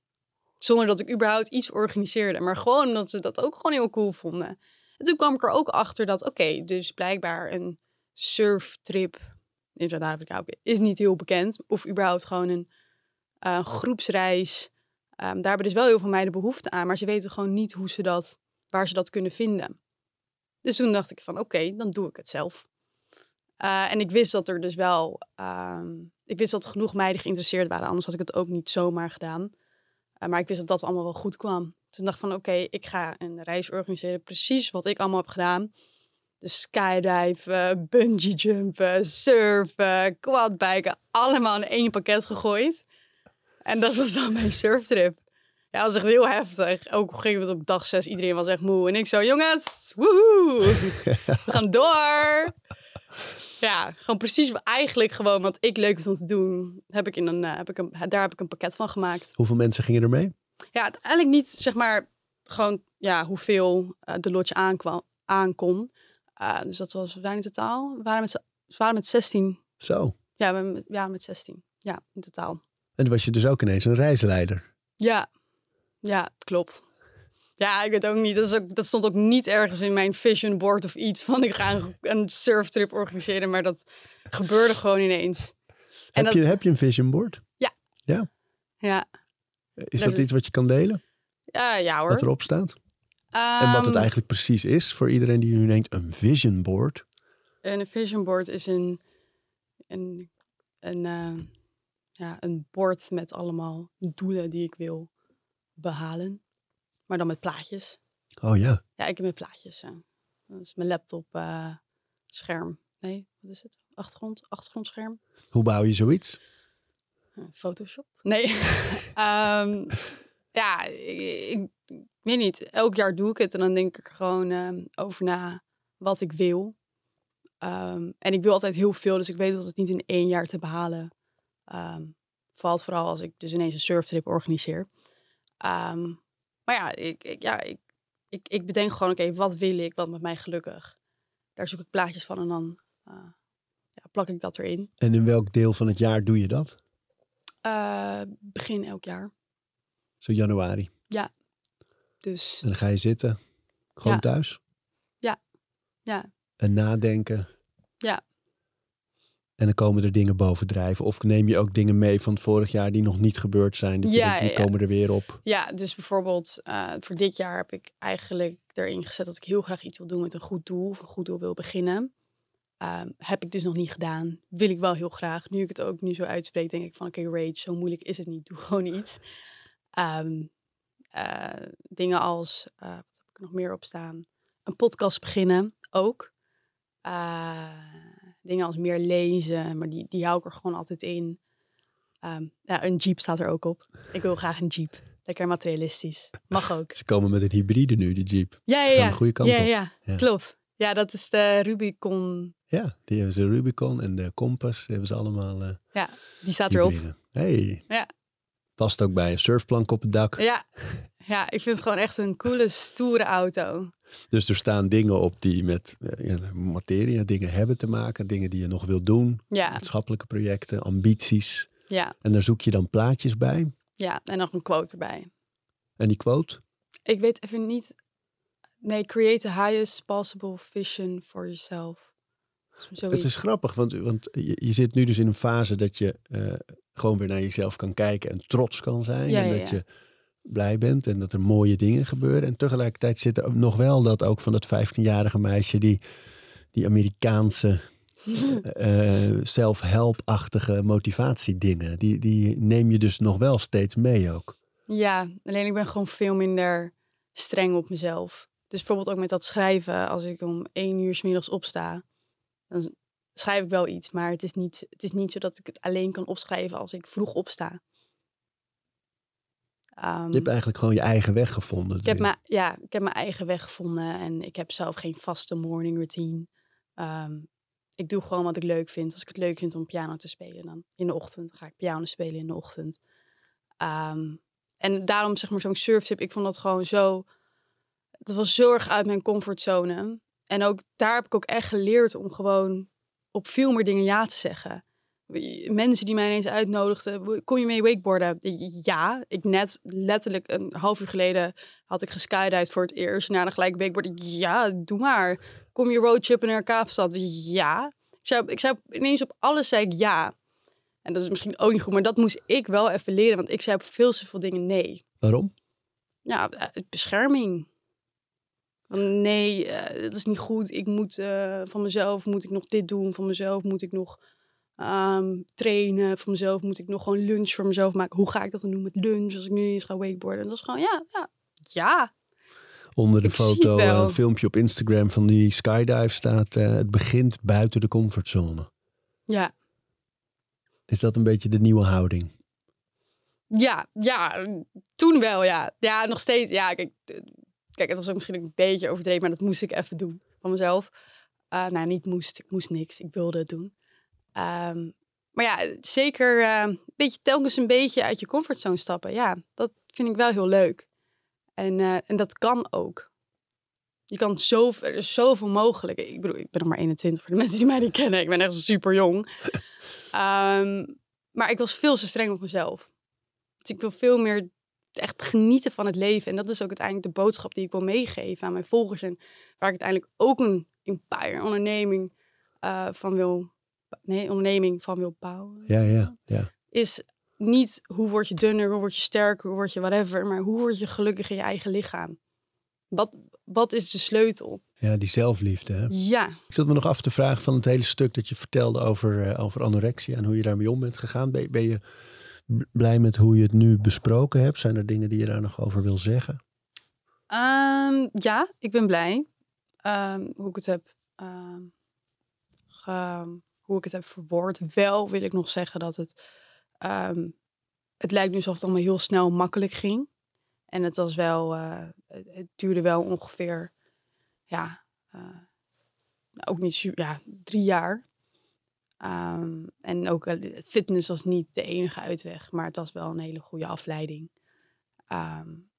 Zonder dat ik überhaupt iets organiseerde. Maar gewoon omdat ze dat ook gewoon heel cool vonden. En toen kwam ik er ook achter dat, oké, dus blijkbaar een surftrip in Zuid-Afrika is niet heel bekend. Of überhaupt gewoon een eh, groepsreis. Ehm, daar hebben dus wel heel veel meiden behoefte aan. Maar ze weten gewoon niet hoe ze dat, waar ze dat kunnen vinden. Dus toen dacht ik van, oké, dan doe ik het zelf. Eh, en ik wist dat er dus wel, ehm, ik wist dat genoeg meiden geïnteresseerd waren, anders had ik het ook niet zomaar gedaan. Eh, maar ik wist dat dat allemaal wel goed kwam. Toen dacht ik van, oké, ik ga een reis organiseren, precies wat ik allemaal heb gedaan. Dus skydiven, bungee jumpen, surfen, quadbiken, allemaal in één pakket gegooid. En dat was dan mijn surftrip. Ja, dat was echt heel heftig. Ook op een gegeven op dag zes, iedereen was echt moe. En ik zo, jongens, woehoe, we gaan door. Ja, gewoon precies eigenlijk gewoon wat ik leuk vind om te doen. Heb ik in een, eh, heb ik een, daar heb ik een pakket van gemaakt. Hoeveel mensen gingen er mee? Ja, uiteindelijk niet, zeg maar, gewoon ja, hoeveel eh, de lotje aankwam, aankon. Uh, dus dat was, we waren in totaal, we waren met, we waren met 16. Zo. Ja, we, ja, met 16. Ja, in totaal. En was je dus ook ineens een reisleider. Ja, ja, klopt. Ja, ik weet ook niet. Dat, is ook, dat stond ook niet ergens in mijn vision board of iets van ik ga een, een surftrip organiseren, maar dat gebeurde gewoon ineens. Heb, dat- je, heb je een vision board? Ja, Is Dat dat is- iets wat je kan delen? ja, ja hoor. Wat erop staat? En wat het Ehm, eigenlijk precies is voor iedereen die nu denkt, een vision board. Een vision board is een, een, een, eh, ja, een bord met allemaal doelen die ik wil behalen. Maar dan met plaatjes. Oh ja, Ja, ik heb met plaatjes. ja. Dat is mijn laptop eh, scherm. Nee, wat is het? Achtergrond, achtergrondscherm. hoe bouw je zoiets? Eh, Photoshop? Nee. (laughs) Ehm, ja, ik, ik weet niet. Elk jaar doe ik het en dan denk ik er gewoon ehm, over na wat ik wil. Ehm, en ik wil altijd heel veel, dus ik weet dat het niet in één jaar te behalen valt. Vooral als ik dus ineens een surftrip organiseer. Maar ja, ik, ik, ja ik, ik, ik bedenk gewoon, oké, wat wil ik? Wat maakt mij gelukkig? Daar zoek ik plaatjes van en dan eh, ja, plak ik dat erin. En in welk deel van het jaar doe je dat? Eh, begin elk jaar. Zo januari. Dus En dan ga je zitten, gewoon Ja. thuis. ja, En nadenken. Ja. En dan komen er dingen bovendrijven. Of neem je ook dingen mee van vorig jaar die nog niet gebeurd zijn. Dat Ja, denkt, die ja, komen er weer op. ja, dus bijvoorbeeld eh, voor dit jaar heb ik eigenlijk erin gezet dat ik heel graag iets wil doen met een goed doel. Of een goed doel wil beginnen. Ehm, heb ik dus nog niet gedaan. Wil ik wel heel graag. Nu ik het ook nu zo uitspreek, denk ik van oké, Rage, zo moeilijk is het niet. Doe gewoon iets. (laughs) Ehm, eh, dingen als, eh, wat heb ik nog meer op staan? Een podcast beginnen, ook. Eh, dingen als meer lezen, maar die, die hou ik er gewoon altijd in. Ehm, ja, een jeep staat er ook op. Ik wil graag een jeep. Lekker materialistisch. Mag ook. Ze komen met een hybride nu, die Jeep. Ja, ja, de goede kant ja, op. ja, Ja. klopt. Ja, dat is de Rubicon. Ja, die hebben ze Rubicon en de Compass. Hebben ze allemaal eh Ja, die staat erop. hybride. Hey. Ja. Past ook bij een surfplank op het dak. Ja. (laughs) ja, ik vind het gewoon echt een coole, stoere auto. Dus er staan dingen op die met eh, ja, materie, dingen hebben te maken. Dingen die je nog wilt doen. Ja, Maatschappelijke projecten, ambities. ja, En daar zoek je dan plaatjes bij. ja. En nog een quote erbij. En die quote, Ik weet even niet. Nee, create the highest possible vision for yourself. Zoiets. het is grappig, want, want je, je zit nu dus in een fase dat je eh, gewoon weer naar jezelf kan kijken en trots kan zijn. Ja, en ja, dat ja. je blij bent en dat er mooie dingen gebeuren. En tegelijkertijd zit er nog wel dat ook van dat 15-jarige meisje die, die Amerikaanse eh self-help-achtige motivatiedingen. Die, die neem je dus nog wel steeds mee ook. Ja, alleen ik ben gewoon veel minder streng op mezelf. Dus bijvoorbeeld ook met dat schrijven. Als ik om één uur 's middags opsta, dan schrijf ik wel iets. Maar het is, niet, het is niet zo dat ik het alleen kan opschrijven als ik vroeg opsta. Ehm, Je hebt eigenlijk gewoon je eigen weg gevonden. ik, heb mijn, ja, ik heb mijn eigen weg gevonden en ik heb zelf geen vaste morning routine. Ehm, ik doe gewoon wat ik leuk vind. Als ik het leuk vind om piano te spelen, dan in de ochtend ga ik piano spelen in de ochtend. Ehm, en daarom zeg maar zo'n surftip, ik vond dat gewoon zo... Het was zo erg uit mijn comfortzone. En ook daar heb ik ook echt geleerd om gewoon op veel meer dingen ja te zeggen. Mensen die mij ineens uitnodigden, kom je mee wakeboarden? Ja, ik net letterlijk een half uur geleden had ik geskydived voor het eerst. Na dan gelijk wakeboarden. Ja, doe maar. Kom je roadtrippen naar Kaapstad? Ja. Ik zei, ik zei ineens op alles zei ik ja. En dat is misschien ook niet goed, maar dat moest ik wel even leren. Want ik zei op veel te veel dingen nee. Waarom? Ja, eh, bescherming. Nee, eh, dat is niet goed. Ik moet eh, van mezelf moet ik nog dit doen. Van mezelf moet ik nog ehm, trainen. Van mezelf moet ik nog gewoon lunch voor mezelf maken. Hoe ga ik dat dan doen met lunch als ik nu eens ga wakeboarden? En dat is gewoon, ja, ja, ja. Onder de Ik foto, wel. een filmpje op Instagram van die skydive staat... eh, het begint buiten de comfortzone. Ja, Is dat een beetje de nieuwe houding? ja, ja. Toen wel, ja. Ja, nog steeds. Ja, kijk, eh, kijk het was ook misschien een beetje overdreven, maar dat moest ik even doen van mezelf. Eh, nou, niet moest. Ik moest niks. Ik wilde het doen. Ehm, maar ja, zeker eh, een beetje, telkens een beetje uit je comfortzone stappen. Ja, dat vind ik wel heel leuk. En, eh, en dat kan ook. Je kan zoveel, er is zoveel mogelijk. Ik bedoel, ik ben nog maar 21 voor de (laughs) mensen die mij niet kennen. Ik ben echt super jong. (laughs) Ehm, maar ik was veel te streng op mezelf. Dus ik wil veel meer echt genieten van het leven. En dat is ook uiteindelijk de boodschap die ik wil meegeven aan mijn volgers. En waar ik uiteindelijk ook een empire, onderneming uh, van wil... Nee, onderneming van wil bouwen. Ja, ja, ja. Is niet hoe word je dunner, hoe word je sterker, hoe word je whatever. Maar hoe word je gelukkig in je eigen lichaam. Wat, wat is de sleutel? Ja, die zelfliefde. Hè? Ja. Ik zat me nog af te vragen van het hele stuk dat je vertelde over, uh, over anorexia en hoe je daarmee om bent gegaan. Ben, ben, je blij met hoe je het nu besproken hebt? Zijn er dingen die je daar nog over wil zeggen? Um, ja, ik ben blij um, hoe ik het heb um, ge, hoe ik het heb verwoord. Wel wil ik nog zeggen dat het het lijkt nu alsof het allemaal heel snel makkelijk ging. En het was wel, uh, het duurde wel ongeveer, ja, uh, ook niet, ja, drie jaar. Um, en ook uh, fitness was niet de enige uitweg, maar het was wel een hele goede afleiding. Um,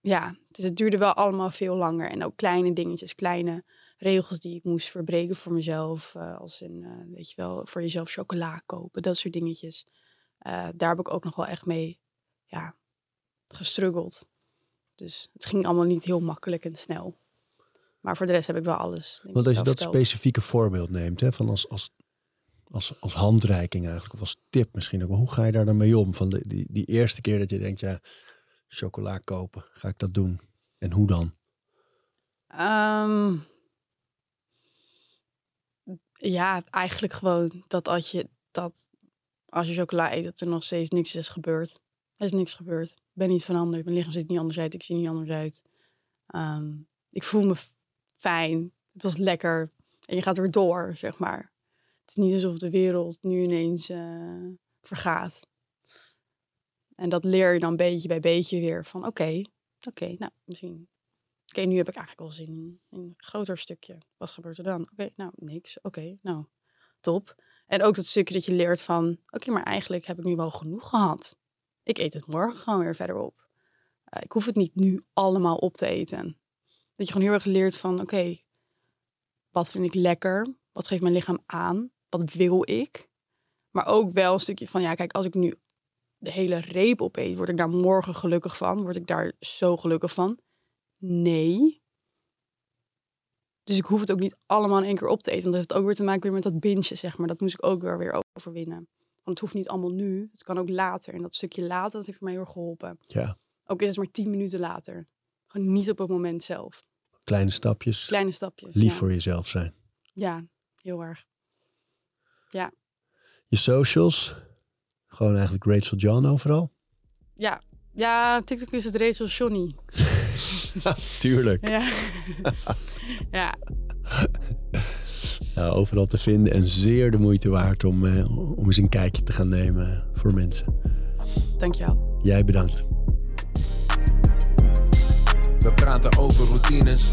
ja, dus het duurde wel allemaal veel langer. En ook kleine dingetjes, kleine regels die ik moest verbreken voor mezelf. als in, weet je wel, voor jezelf chocola kopen, dat soort dingetjes. daar heb ik ook nog wel echt mee, ja, gestruggeld. Dus het ging allemaal niet heel makkelijk en snel. Maar voor de rest heb ik wel alles. Want als je dat verteld. specifieke voorbeeld neemt, hè, van als, als, als, als handreiking eigenlijk, of als tip misschien ook, maar hoe ga je daar dan mee om? Van de, die, die eerste keer dat je denkt, ja, chocola kopen, ga ik dat doen? En hoe dan? Um, ja, eigenlijk gewoon dat als je dat als je chocola eet, dat er nog steeds niks is gebeurd. Er is niks gebeurd. Ik ben niet veranderd. Mijn lichaam ziet niet anders uit. Ik zie niet anders uit. Um, ik voel me fijn. Het was lekker. En je gaat weer door, zeg maar. Het is niet alsof de wereld nu ineens uh, vergaat. En dat leer je dan beetje bij beetje weer. Van oké, oké, nou misschien. Oké, nu heb ik eigenlijk al zin in, een groter stukje. Wat gebeurt er dan? Oké, nou niks. Oké, nou top. En ook dat stukje dat je leert van... Oké, maar eigenlijk heb ik nu wel genoeg gehad. Ik eet het morgen gewoon weer verder op. Uh, ik hoef het niet nu allemaal op te eten. Dat je gewoon heel erg leert van, oké, wat vind ik lekker? Wat geeft mijn lichaam aan? Wat wil ik? Maar ook wel een stukje van, ja, kijk, als ik nu de hele reep opeet, word ik daar morgen gelukkig van? Word ik daar zo gelukkig van? Nee. Dus ik hoef het ook niet allemaal in één keer op te eten. Want dat heeft ook weer te maken weer met dat bintje, zeg maar. Dat moest ik ook weer, weer overwinnen. Want het hoeft niet allemaal nu. Het kan ook later. En dat stukje later, dat heeft mij heel erg geholpen. Ja. Ook is het maar tien minuten later. Gewoon niet op het moment zelf. Kleine stapjes. Kleine stapjes. Lief ja. voor jezelf zijn. Ja, heel erg. Ja. Je socials? Gewoon eigenlijk Rachel John overal? Ja. Ja, TikTok is het Rachel Johnny. (laughs) (laughs) Tuurlijk. Ja. (laughs) ja. Nou, overal te vinden en zeer de moeite waard om, uh, om eens een kijkje te gaan nemen voor mensen. Dankjewel. Jij bedankt. We praten over routines.